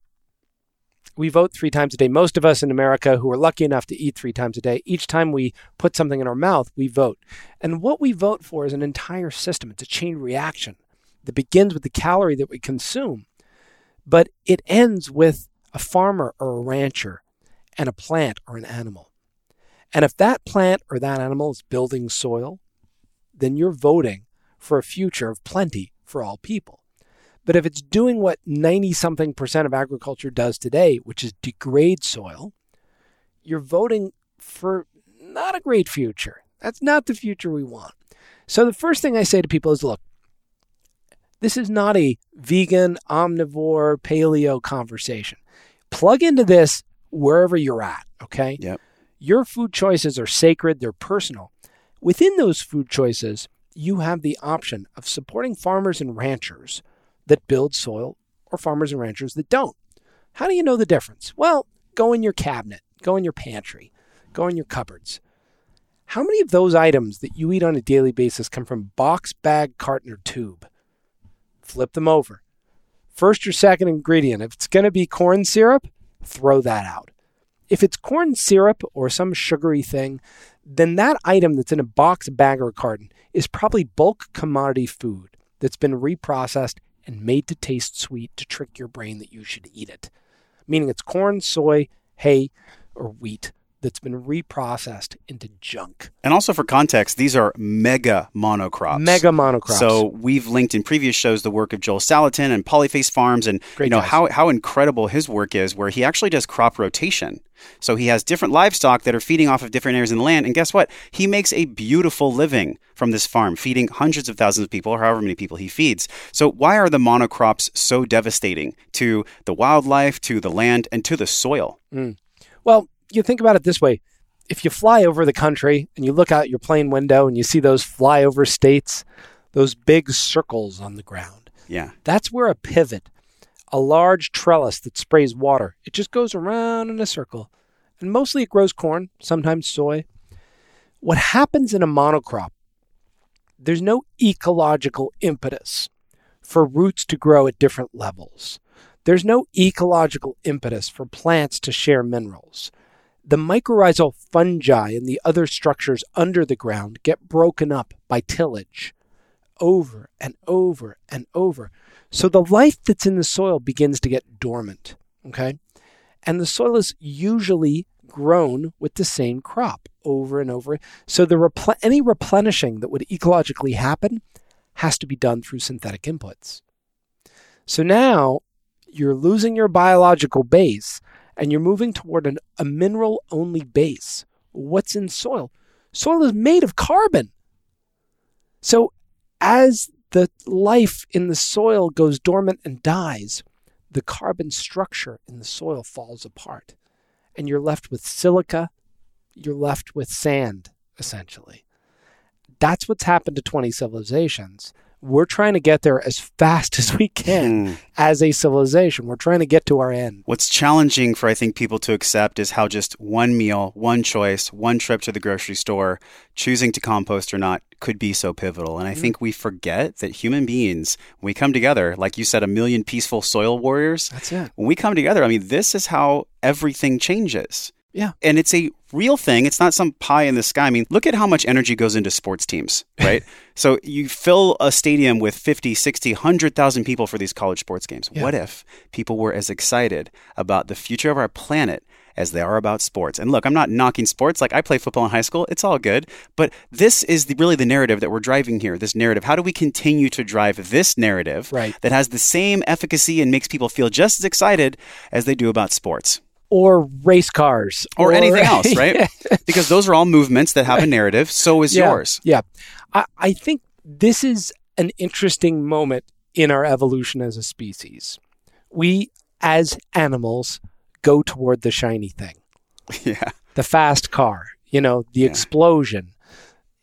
We vote three times a day. Most of us in America who are lucky enough to eat three times a day, each time we put something in our mouth, we vote. And what we vote for is an entire system. It's a chain reaction that begins with the calorie that we consume, but it ends with a farmer or a rancher and a plant or an animal. And if that plant or that animal is building soil, then you're voting for a future of plenty for all people. But if it's doing what 90 something percent of agriculture does today, which is degrade soil, you're voting for not a great future. That's not the future we want. So the first thing I say to people is look, this is not a vegan, omnivore, paleo conversation. Plug into this wherever you're at, okay? Yep. Your food choices are sacred, they're personal. Within those food choices, you have the option of supporting farmers and ranchers that build soil or farmers and ranchers that don't. How do you know the difference? Well, go in your cabinet, go in your pantry, go in your cupboards. How many of those items that you eat on a daily basis come from box, bag, carton, or tube? Flip them over. First or second ingredient, if it's going to be corn syrup, throw that out. If it's corn syrup or some sugary thing, then that item that's in a box, bag, or carton is probably bulk commodity food that's been reprocessed and made to taste sweet to trick your brain that you should eat it. Meaning it's corn, soy, hay, or wheat that's been reprocessed into junk. And also for context, these are mega monocrops. Mega monocrops. So we've linked in previous shows the work of Joel Salatin and Polyface Farms, and Great you know guys. how how incredible his work is, where he actually does crop rotation. So he has different livestock that are feeding off of different areas in the land, and guess what? He makes a beautiful living from this farm, feeding hundreds of thousands of people, or however many people he feeds. So why are the monocrops so devastating to the wildlife, to the land, and to the soil? Mm. Well, you think about it this way. If you fly over the country and you look out your plane window and you see those flyover states, those big circles on the ground, Yeah, that's where a pivot, a large trellis that sprays water, it just goes around in a circle. And mostly it grows corn, sometimes soy. What happens in a monocrop, there's no ecological impetus for roots to grow at different levels. There's no ecological impetus for plants to share minerals. The mycorrhizal fungi and the other structures under the ground get broken up by tillage over and over and over. So the life that's in the soil begins to get dormant. Okay. And the soil is usually grown with the same crop over and over. So the repl- any replenishing that would ecologically happen has to be done through synthetic inputs. So now you're losing your biological base and you're moving toward an, a mineral only base. What's in soil? Soil is made of carbon. So as the life in the soil goes dormant and dies, the carbon structure in the soil falls apart. And you're left with silica, you're left with sand, essentially. That's what's happened to 20 civilizations. We're trying to get there as fast as we can Hmm. as a civilization. We're trying to get to our end. What's challenging for I think people to accept is how just one meal, one choice, one trip to the grocery store, choosing to compost or not could be so pivotal. And I think we forget that human beings, when we come together, like you said, a million peaceful soil warriors, That's it. when we come together, I mean, this is how everything changes. Yeah. And it's a real thing. It's not some pie in the sky. I mean, look at how much energy goes into sports teams, right? so you fill a stadium with 50, 60, 100,000 people for these college sports games. Yeah. What if people were as excited about the future of our planet as they are about sports? And look, I'm not knocking sports. Like I play football in high school. It's all good. But this is the, really the narrative that we're driving here. This narrative. How do we continue to drive this narrative Right. that has the same efficacy and makes people feel just as excited as they do about sports? Or race cars. or, anything else, right? because those are all movements that have a narrative. So is yeah, yours. Yeah. I, I think this is an interesting moment in our evolution as a species. We, as animals, go toward the shiny thing. Yeah. the fast car, you know, the Yeah. explosion.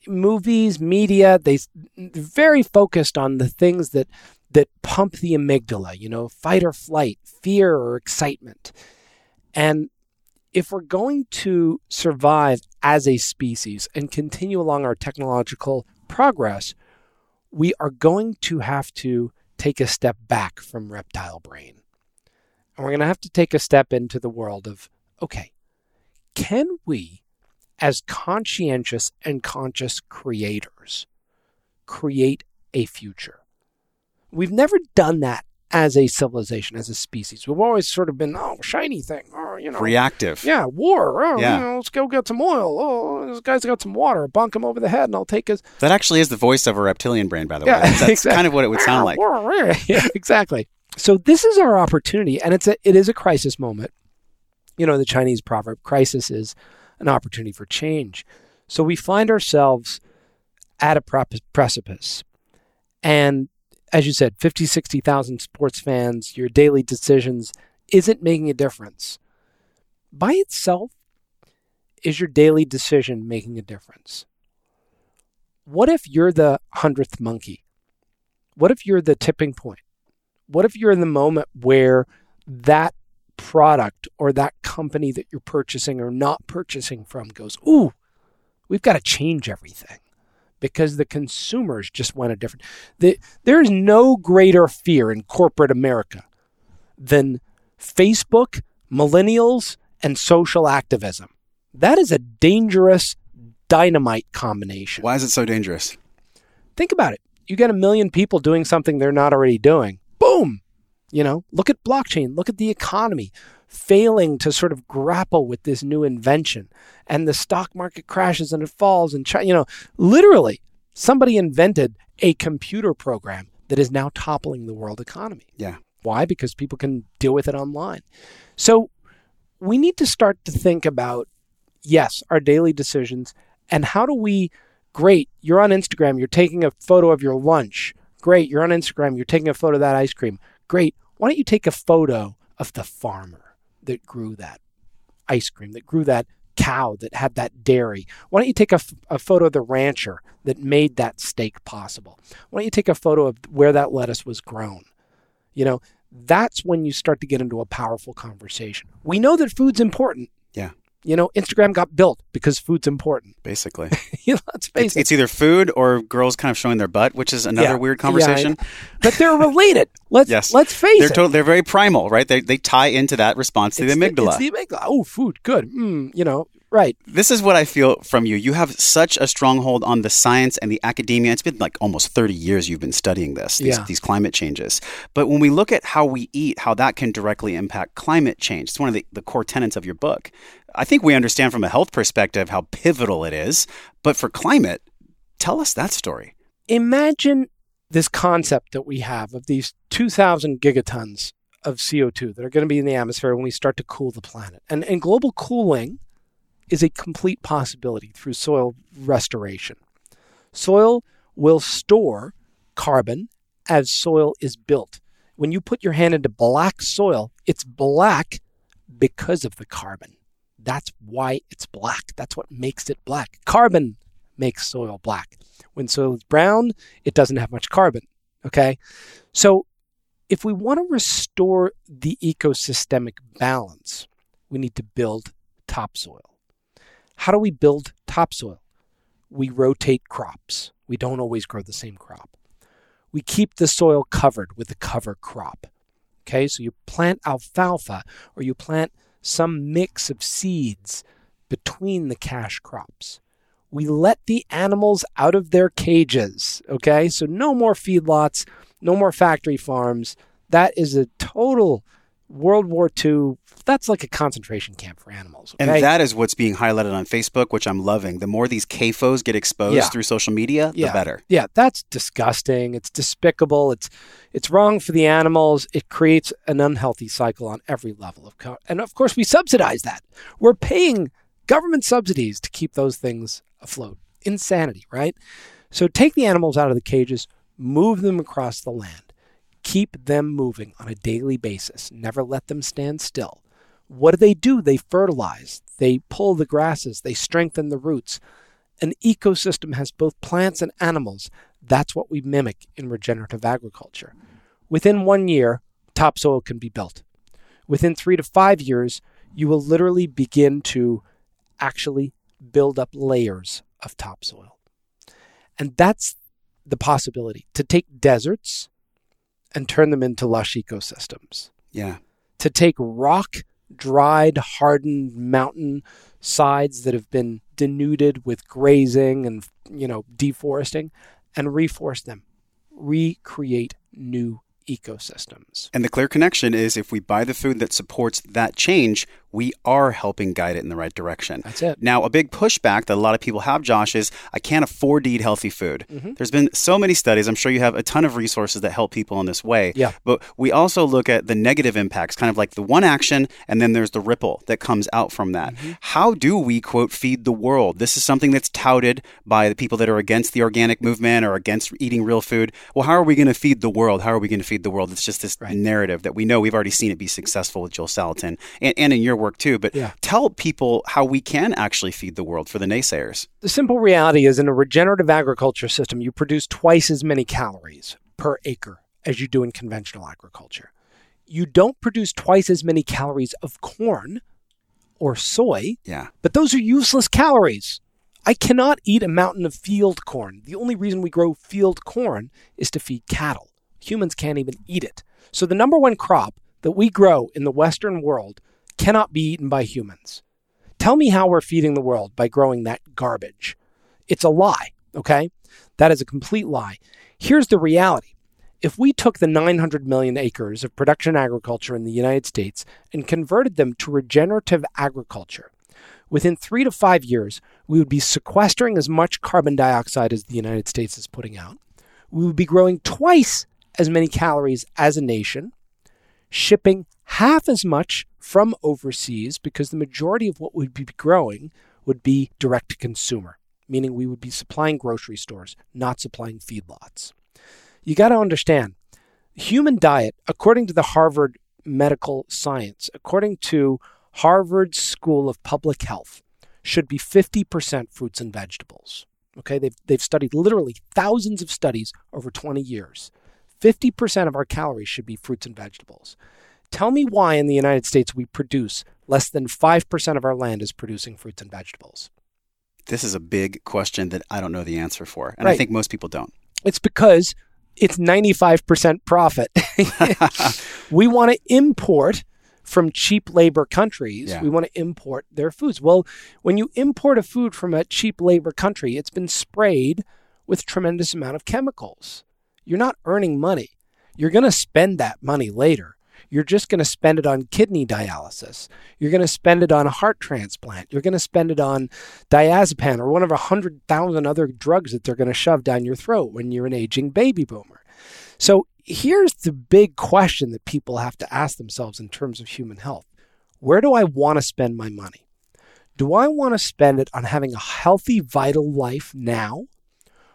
Movies, media, they very focused on the things that that pump the amygdala, you know, fight or flight, fear or excitement. And if we're going to survive as a species and continue along our technological progress, we are going to have to take a step back from reptile brain. And we're going to have to take a step into the world of okay, can we, as conscientious and conscious creators, create a future? We've never done that as a civilization, as a species. We've always sort of been, oh, shiny thing, oh, you know. Reactive. Yeah, war. Oh, Yeah. You know, let's go get some oil. Oh, this guy's got some water. Bonk him over the head, and I'll take his. That actually is the voice of a reptilian brain, by the Yeah, way. That's exactly. kind of what it would sound like. yeah, exactly. So this is our opportunity, and it's a it is a crisis moment. You know, the Chinese proverb, "Crisis is an opportunity for change." So we find ourselves at a precipice, and as you said, 50, 60,000 sports fans, your daily decisions isn't making a difference. By itself, is your daily decision making a difference? What if you're the hundredth monkey? What if you're the tipping point? What if you're in the moment where that product or that company that you're purchasing or not purchasing from goes, Ooh, we've got to change everything because the consumers just want a different. The, there is no greater fear in corporate America than Facebook, millennials, and social activism. That is a dangerous dynamite combination. Why is it so dangerous? Think about it. You get a million people doing something they're not already doing. Boom. You know, look at blockchain, look at the economy failing to sort of grapple with this new invention and the stock market crashes and it falls and you know, literally somebody invented a computer program that is now toppling the world economy. Yeah. Why? Because people can deal with it online. So we need to start to think about yes, our daily decisions and how do we great, you're on Instagram, you're taking a photo of your lunch. Great, you're on Instagram, you're taking a photo of that ice cream. Great. Why don't you take a photo of the farmer that grew that ice cream, that grew that cow, that had that dairy? Why don't you take a, f- a photo of the rancher that made that steak possible? Why don't you take a photo of where that lettuce was grown? You know, that's when you start to get into a powerful conversation. We know that food's important. Yeah. You know, Instagram got built because food's important. Basically. you know, let's face It's, it. it's either food or girls kind of showing their butt, which is another Yeah. weird Yeah, conversation. but they're related. Let's Yes. let's face they're it. to- they're very primal, right? They, they tie into that response to It's the amygdala. it's the amygdala. Oh, food, good. Mm, you know, right. this is what I feel from you. You have such a stronghold on the science and the academia. It's been like almost 30 years you've been studying this, these, Yeah. these climate changes. But when we look at how we eat, how that can directly impact climate change, it's one of the, the core tenets of your book. I think we understand from a health perspective how pivotal it is. But for climate, tell us that story. Imagine this concept that we have of these 2,000 gigatons of CO2 that are going to be in the atmosphere when we start to cool the planet. And, and global cooling is a complete possibility through soil restoration. Soil will store carbon as soil is built. When you put your hand into black soil, it's black because of the carbon. That's why it's black. That's what makes it black. Carbon makes soil black. When soil is brown, it doesn't have much carbon. Okay. So if we want to restore the ecosystemic balance, we need to build topsoil. How do we build topsoil? We rotate crops. We don't always grow the same crop. We keep the soil covered with a cover crop. Okay, so you plant alfalfa or you plant some mix of seeds between the cash crops. We let the animals out of their cages. Okay, so no more feedlots, no more factory farms. That is a total World War II. That's like a concentration camp for animals. And that is what's being highlighted on Facebook, which I'm loving. The more these CAFOs get exposed Yeah. through social media, Yeah. the better. Yeah, that's disgusting. It's despicable. It's it's wrong for the animals. It creates an unhealthy cycle on every level of co- and of course we subsidize that. We're paying government subsidies to keep those things afloat. Insanity, right? So take the animals out of the cages, move them across the land. Keep them moving on a daily basis. Never let them stand still. What do they do? They fertilize. they pull the grasses, they strengthen the roots. An ecosystem has both plants and animals. That's what we mimic in regenerative agriculture. Within one year, topsoil can be built. Within three to five years, you will literally begin to actually build up layers of topsoil. And that's the possibility to take deserts and turn them into lush ecosystems. Yeah. To take rock, dried, hardened mountain sides that have been denuded with grazing and, you know, deforesting and reforest them, recreate new ecosystems. And the clear connection is if we buy the food that supports that change, we are helping guide it in the right direction. That's it. Now, a big pushback that a lot of people have, Josh, is I can't afford to eat healthy food. Mm-hmm. There's been so many studies. I'm sure you have a ton of resources that help people in this way. Yeah. But we also look at the negative impacts, kind of like the one action, and then there's the ripple that comes out from that. Mm-hmm. How do we, quote, feed the world? This is something that's touted by the people that are against the organic movement or against eating real food. Well, how are we going to feed the world? How are we going to feed the world? It's just this Right. narrative that we know we've already seen it be successful with Joel Salatin and, and in your work too. But Yeah. tell people how we can actually feed the world for the naysayers. The simple reality is in a regenerative agriculture system, you produce twice as many calories per acre as you do in conventional agriculture. You don't produce twice as many calories of corn or soy, Yeah. but those are useless calories. I cannot eat a mountain of field corn. The only reason we grow field corn is to feed cattle. Humans can't even eat it. So the number one crop that we grow in the Western world cannot be eaten by humans. Tell me how we're feeding the world by growing that garbage. It's a lie, okay? That is a complete lie. Here's the reality. If we took the 900 million acres of production agriculture in the United States and converted them to regenerative agriculture, within three to five years, we would be sequestering as much carbon dioxide as the United States is putting out. We would be growing twice as many calories as a nation, shipping half as much from overseas because the majority of what we'd be growing would be direct to consumer, meaning we would be supplying grocery stores, not supplying feedlots. You got to understand, human diet, according to the Harvard Medical Science, according to Harvard School of Public Health, should be 50% fruits and vegetables. Okay, they've, they've studied literally thousands of studies over 20 years. 50% of our calories should be fruits and vegetables. Tell me why in the United States we produce less than 5% of our land is producing fruits and vegetables. This is a big question that I don't know the answer for. And I think most people don't. It's because it's 95% profit. we want to import from cheap labor countries. Yeah. We want to import their foods. Well, when you import a food from a cheap labor country, it's been sprayed with tremendous amount of chemicals. You're not earning money. You're going to spend that money later. You're just going to spend it on kidney dialysis. You're going to spend it on a heart transplant. You're going to spend it on diazepam or one of a hundred thousand other drugs that they're going to shove down your throat when you're an aging baby boomer. So here's the big question that people have to ask themselves in terms of human health Where do I want to spend my money? Do I want to spend it on having a healthy, vital life now?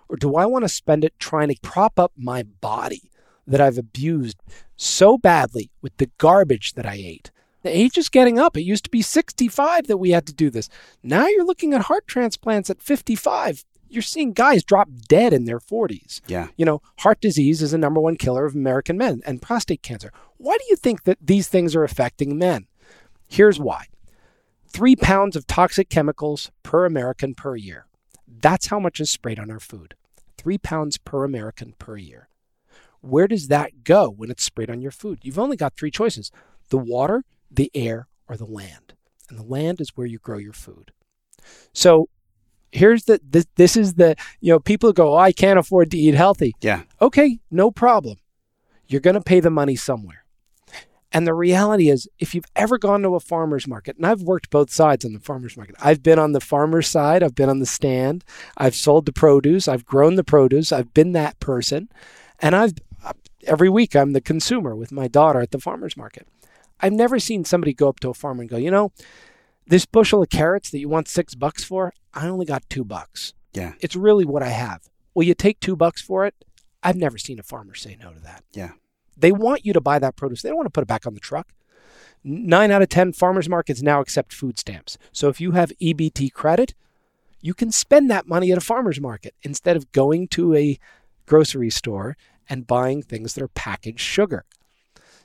Or do I want to spend it trying to prop up my body that I've abused so badly with the garbage that I ate? The age is getting up. It used to be 65 that we had to do this. Now you're looking at heart transplants at 55. You're seeing guys drop dead in their 40s. Yeah. You know, heart disease is the number one killer of American men and prostate cancer. Why do you think that these things are affecting men? Here's why three pounds of toxic chemicals per American per year. That's how much is sprayed on our food. Three pounds per American per year. Where does that go when it's sprayed on your food? You've only got three choices the water, the air, or the land. And the land is where you grow your food. So here's the this, this is the you know people go oh, i can't afford to eat healthy Yeah. okay no problem you're going to pay the money somewhere and the reality is if you've ever gone to a farmer's market and i've worked both sides on the farmer's market i've been on the farmer's side i've been on the stand i've sold the produce i've grown the produce i've been that person and i've every week i'm the consumer with my daughter at the farmer's market i've never seen somebody go up to a farmer and go you know this bushel of carrots that you want six bucks for, I only got two bucks. Yeah. It's really what I have. Will you take two bucks for it? I've never seen a farmer say no to that. Yeah. They want you to buy that produce. They don't want to put it back on the truck. Nine out of 10 farmers markets now accept food stamps. So if you have EBT credit, you can spend that money at a farmer's market instead of going to a grocery store and buying things that are packaged sugar.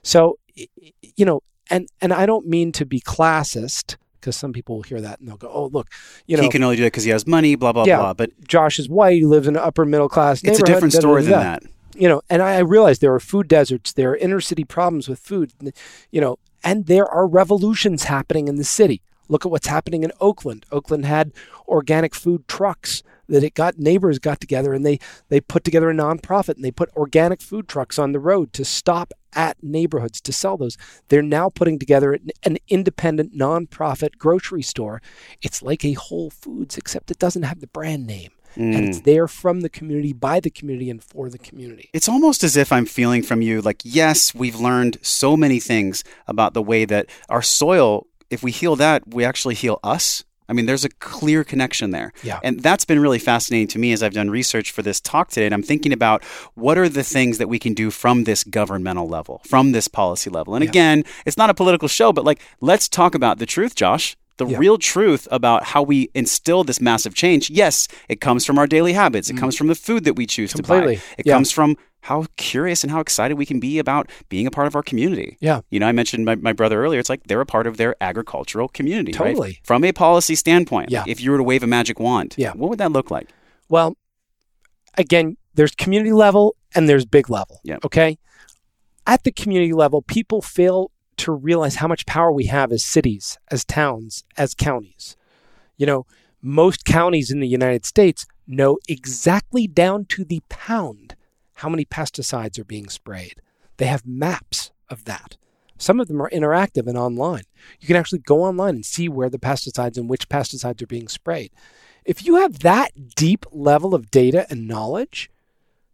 So, you know, and, and I don't mean to be classist because some people will hear that and they'll go, "Oh, look, you know, he can only do it because he has money." Blah blah Yeah. blah. But Josh is white. He lives in an upper middle class it's a different story than da." that. you know, and I, I realize there are food deserts, there are inner city problems with food, you know, and there are revolutions happening in the city. Look at what's happening in Oakland. Oakland had organic food trucks that it got neighbors got together and they they put together a nonprofit and they put organic food trucks on the road to stop at neighborhoods to sell those. They're now putting together an, an independent nonprofit grocery store. It's like a Whole Foods except it doesn't have the brand name. And it's mm. there from the community, by the community, and for the community. It's almost as if I'm feeling from you like, yes, we've learned so many things about the way that our soil, if we heal that, we actually heal us. I mean, there's a clear connection there. Yeah. And that's been really fascinating to me as I've done research for this talk today. And I'm thinking about what are the things that we can do from this governmental level, from this policy level. And Yeah. again, it's not a political show, but like, let's talk about the truth, Josh. The Yeah. real truth about how we instill this massive change. Yes, it comes from our daily habits. It comes from the food that we choose to Mm. Buy. It Yeah. comes from how curious and how excited we can be about being a part of our community. Yeah. You know, I mentioned my, my brother earlier. It's like they're a part of their agricultural community, right? Totally. From a policy standpoint, Yeah. like, if you were to wave a magic wand, Yeah. what would that look like? Well, again, there's community level and there's big level. Yeah. Okay. At the community level, people fail to realize how much power we have as cities, as towns, as counties. You know, most counties in the United States know exactly down to the pound how many pesticides are being sprayed. They have maps of that. Some of them are interactive and online. You can actually go online and see where the pesticides and which pesticides are being sprayed. If you have that deep level of data and knowledge,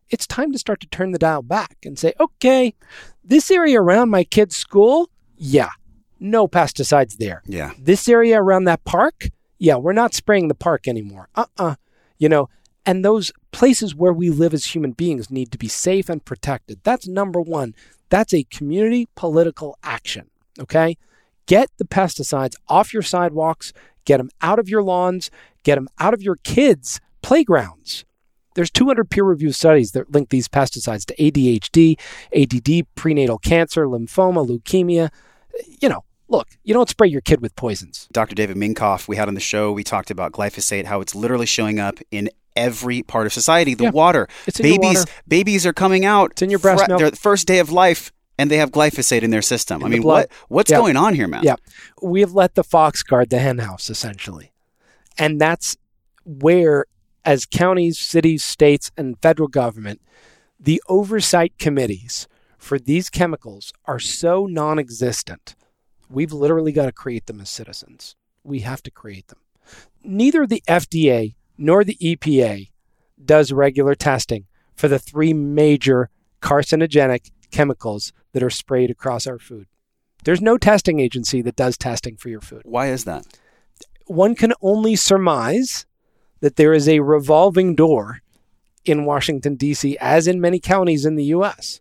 it's time to start to turn the dial back and say, okay, this area around my kid's school, yeah, no pesticides there. Yeah. This area around that park, yeah, we're not spraying the park anymore. Uh uh You know, and those places where we live as human beings need to be safe and protected. That's number one. That's a community political action. Okay? Get the pesticides off your sidewalks, get them out of your lawns, get them out of your kids' playgrounds. There's 200 peer-reviewed studies that link these pesticides to ADHD, ADD, prenatal cancer, lymphoma, leukemia. You know, look, you don't spray your kid with poisons. Dr. David Minkoff, we had on the show, we talked about glyphosate, how it's literally showing up in every part of society. The Yeah. water, It's in your babies, water. babies are coming out. It's in your breast fre- milk. Their first day of life, and they have glyphosate in their system. I In the mean, what what's Yeah. going on here, man? Yeah. We have let the fox guard the hen house, essentially. And that's where, as counties, cities, states, and federal government, the oversight committees for these chemicals are so non existent. We've literally got to create them as citizens. We have to create them. Neither the FDA nor the EPA does regular testing for the three major carcinogenic chemicals that are sprayed across our food. There's no testing agency that does testing for your food. Why is that? One can only surmise that there is a revolving door in Washington, D.C., as in many counties in the U.S.,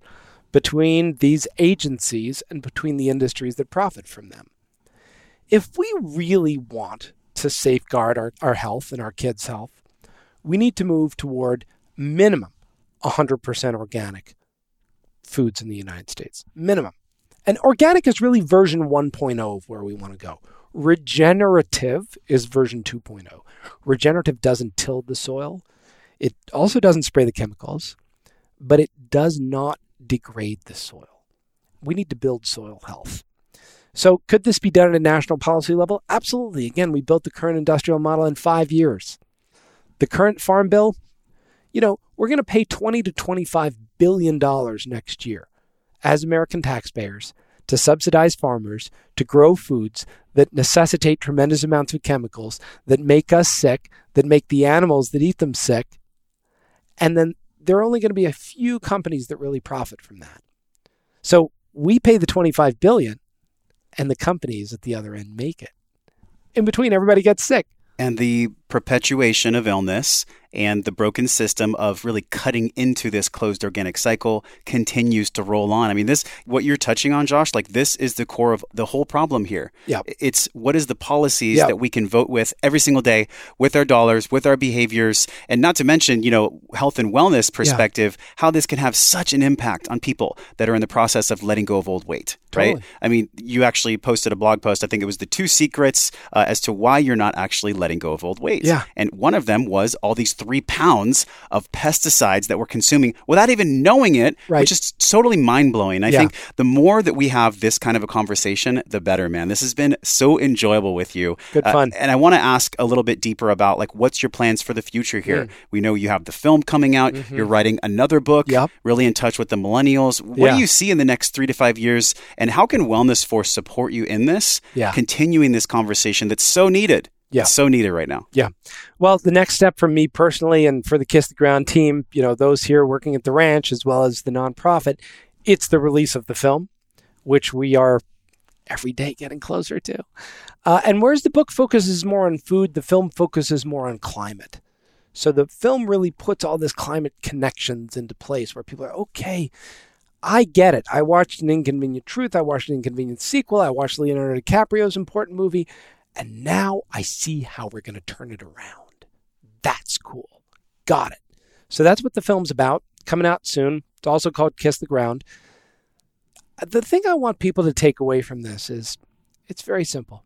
between these agencies and between the industries that profit from them. If we really want to safeguard our, our health and our kids' health, we need to move toward minimum 100% organic foods in the United States. Minimum. And organic is really version 1.0 of where we want to go. Regenerative is version 2.0. Regenerative doesn't till the soil. It also doesn't spray the chemicals, but it does not degrade the soil. We need to build soil health. So, could this be done at a national policy level? Absolutely. Again, we built the current industrial model in five years. The current farm bill, you know, we're going to pay 20 to 25 billion dollars next year as American taxpayers to subsidize farmers to grow foods that necessitate tremendous amounts of chemicals that make us sick, that make the animals that eat them sick. And then there are only going to be a few companies that really profit from that. So we pay the 25 billion and the companies at the other end make it. In between everybody gets sick. And the perpetuation of illness and the broken system of really cutting into this closed organic cycle continues to roll on. I mean, this, what you're touching on, Josh, like this is the core of the whole problem here. Yeah. It's what is the policies Yep. that we can vote with every single day with our dollars, with our behaviors, and not to mention, you know, health and wellness perspective, how this can have such an impact on people that are in the process of letting go of old weight, right? I mean, you actually posted a blog post. I think it was the two secrets uh, as to why you're not actually letting go of old weight. Yeah. And one of them was all these three pounds of pesticides that we're consuming without even knowing it, Right. which is totally mind blowing. I Yeah. think the more that we have this kind of a conversation, the better, man. This has been so enjoyable with you. Good Uh, fun. and I want to ask a little bit deeper about like what's your plans for the future here? We know you have the film coming out. You're writing another book. Mm. Mm-hmm. Yep. Really in touch with the millennials. What Yeah. do you see in the next three to five years? And how can Wellness Force support you in this? Yeah. Continuing this conversation that's so needed. Yeah. It's so needed right now. Yeah. Well, the next step for me personally and for the Kiss the Ground team, you know, those here working at the ranch as well as the nonprofit, it's the release of the film, which we are every day getting closer to. Uh, and whereas the book focuses more on food, the film focuses more on climate. So the film really puts all this climate connections into place where people are, okay, I get it. I watched An Inconvenient Truth. I watched An Inconvenient Sequel. I watched Leonardo DiCaprio's important movie. And now I see how we're going to turn it around. That's cool. Got it. So that's what the film's about. Coming out soon. It's also called Kiss the Ground. The thing I want people to take away from this is it's very simple.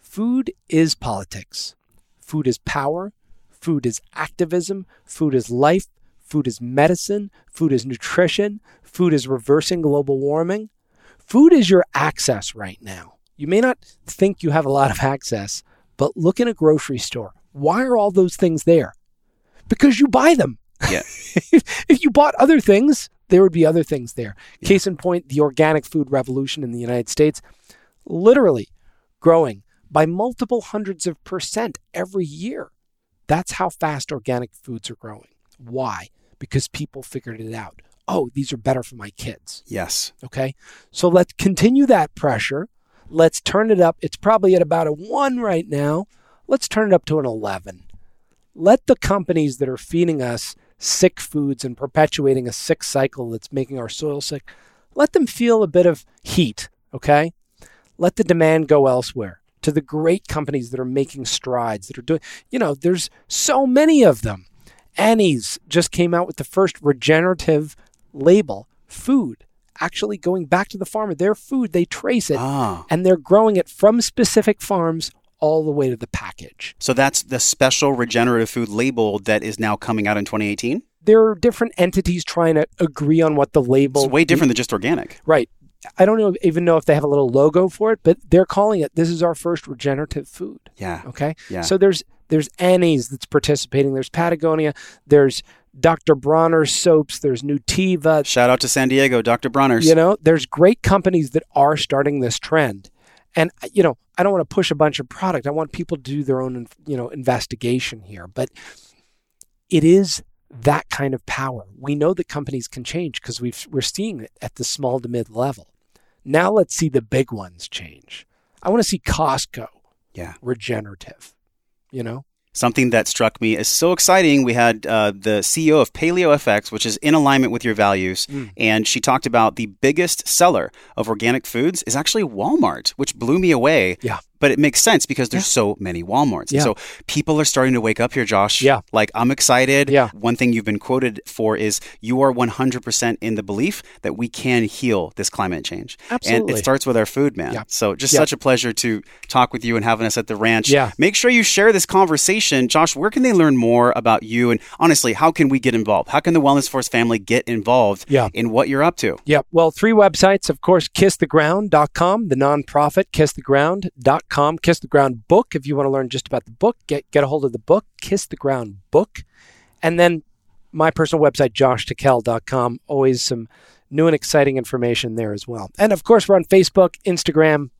Food is politics. Food is power. Food is activism. Food is life. Food is medicine. Food is nutrition. Food is reversing global warming. Food is your access right now. You may not think you have a lot of access, but look in a grocery store. Why are all those things there? Because you buy them. Yeah. if you bought other things, there would be other things there. Case in point, the organic food revolution in the United States, literally growing by multiple hundreds of percent every year. That's how fast organic foods are growing. Why? Because people figured it out. Oh, these are better for my kids. Yes. Okay. So let's continue that pressure. Let's turn it up. It's probably at about a one right now. Let's turn it up to an 11. Let the companies that are feeding us sick foods and perpetuating a sick cycle that's making our soil sick, let them feel a bit of heat. Okay. Let the demand go elsewhere to the great companies that are making strides, that are doing, you know, there's so many of them. Annie's just came out with the first regenerative label food, actually going back to the farmer. Their food, they trace it Ah. and they're growing it from specific farms all the way to the package. So that's the special regenerative food label that is now coming out in 2018. There are different entities trying to agree on what the label It's way different than just organic. Right. I don't know, even know if they have a little logo for it, but they're calling it this is our first regenerative food. Yeah. Okay. Yeah. So there's there's Annie's that's participating. There's Patagonia. There's Dr. Bronner's soaps. There's Nutiva. Shout out to San Diego, Dr. Bronner's. You know, there's great companies that are starting this trend. And uh, you know, I don't want to push a bunch of product. I want people to do their own, you know, investigation here. But it is that kind of power. We know that companies can change because we've we're seeing it at the small to mid level. Now let's see the big ones change. I want to see Costco Yeah. regenerative. You know, Something that struck me as so exciting. We had uh, the CEO of Paleo FX, which is in alignment with your values, Mm. and she talked about the biggest seller of organic foods is actually Walmart, which blew me away. Yeah. But it makes sense because there's so many Walmarts. And so people are starting to wake up here, Josh. Yeah. Like I'm excited. Yeah. One thing you've been quoted for is you are 100% in the belief that we can heal this climate change. Absolutely. And it starts with our food, man. Yeah. So just Yeah. such a pleasure to talk with you and having us at the ranch. Yeah. Make sure you share this conversation. Josh, where can they learn more about you? And honestly, how can we get involved? How can the Wellness Force family get involved Yeah. in what you're up to? Yep. Well, three websites, of course, kisstheground.com, the nonprofit, kisstheground.com, Kiss the Ground book. If you want to learn just about the book, get, get a hold of the book, Kiss the Ground book. And then my personal website, joshtickell.com. Always some new and exciting information there as well. And of course, we're on Facebook, Instagram.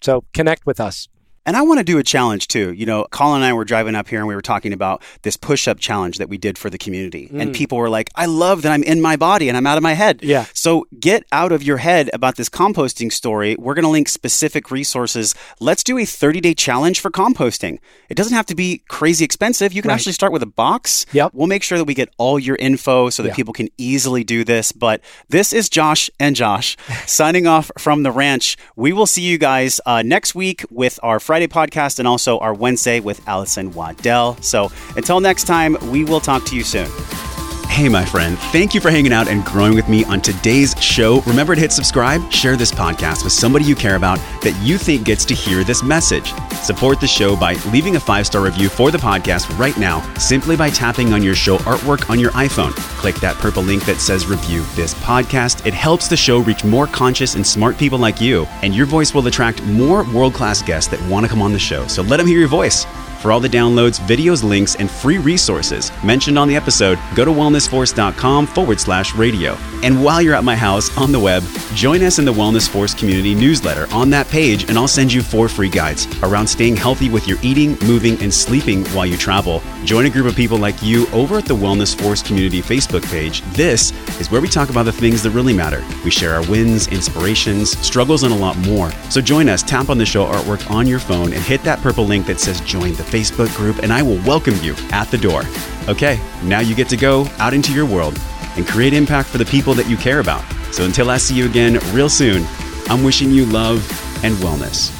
So connect with us. And I want to do a challenge too. You know, Colin and I were driving up here and we were talking about this push up challenge that we did for the community. Mm. And people were like, I love that I'm in my body and I'm out of my head. Yeah. So get out of your head about this composting story. We're going to link specific resources. Let's do a 30 day challenge for composting. It doesn't have to be crazy expensive. You can right. actually start with a box. Yep. We'll make sure that we get all your info so that people can easily do this. But this is Josh and Josh signing off from the ranch. We will see you guys uh, next week with our Friday podcast and also our Wednesday with Allison Waddell. So until next time, we will talk to you soon. Hey, my friend, thank you for hanging out and growing with me on today's show. Remember to hit subscribe, share this podcast with somebody you care about that you think gets to hear this message. Support the show by leaving a five star review for the podcast right now, simply by tapping on your show artwork on your iPhone. Click that purple link that says review this podcast. It helps the show reach more conscious and smart people like you, and your voice will attract more world class guests that want to come on the show. So let them hear your voice. For all the downloads, videos, links, and free resources mentioned on the episode, go to wellnessforce.com forward slash radio. And while you're at my house on the web, join us in the Wellness Force community newsletter on that page, and I'll send you four free guides around staying healthy with your eating, moving, and sleeping while you travel. Join a group of people like you over at the Wellness Force community Facebook page. This is where we talk about the things that really matter. We share our wins, inspirations, struggles, and a lot more. So join us, tap on the show artwork on your phone, and hit that purple link that says join the Facebook group, and I will welcome you at the door. Okay, now you get to go out into your world and create impact for the people that you care about. So until I see you again real soon, I'm wishing you love and wellness.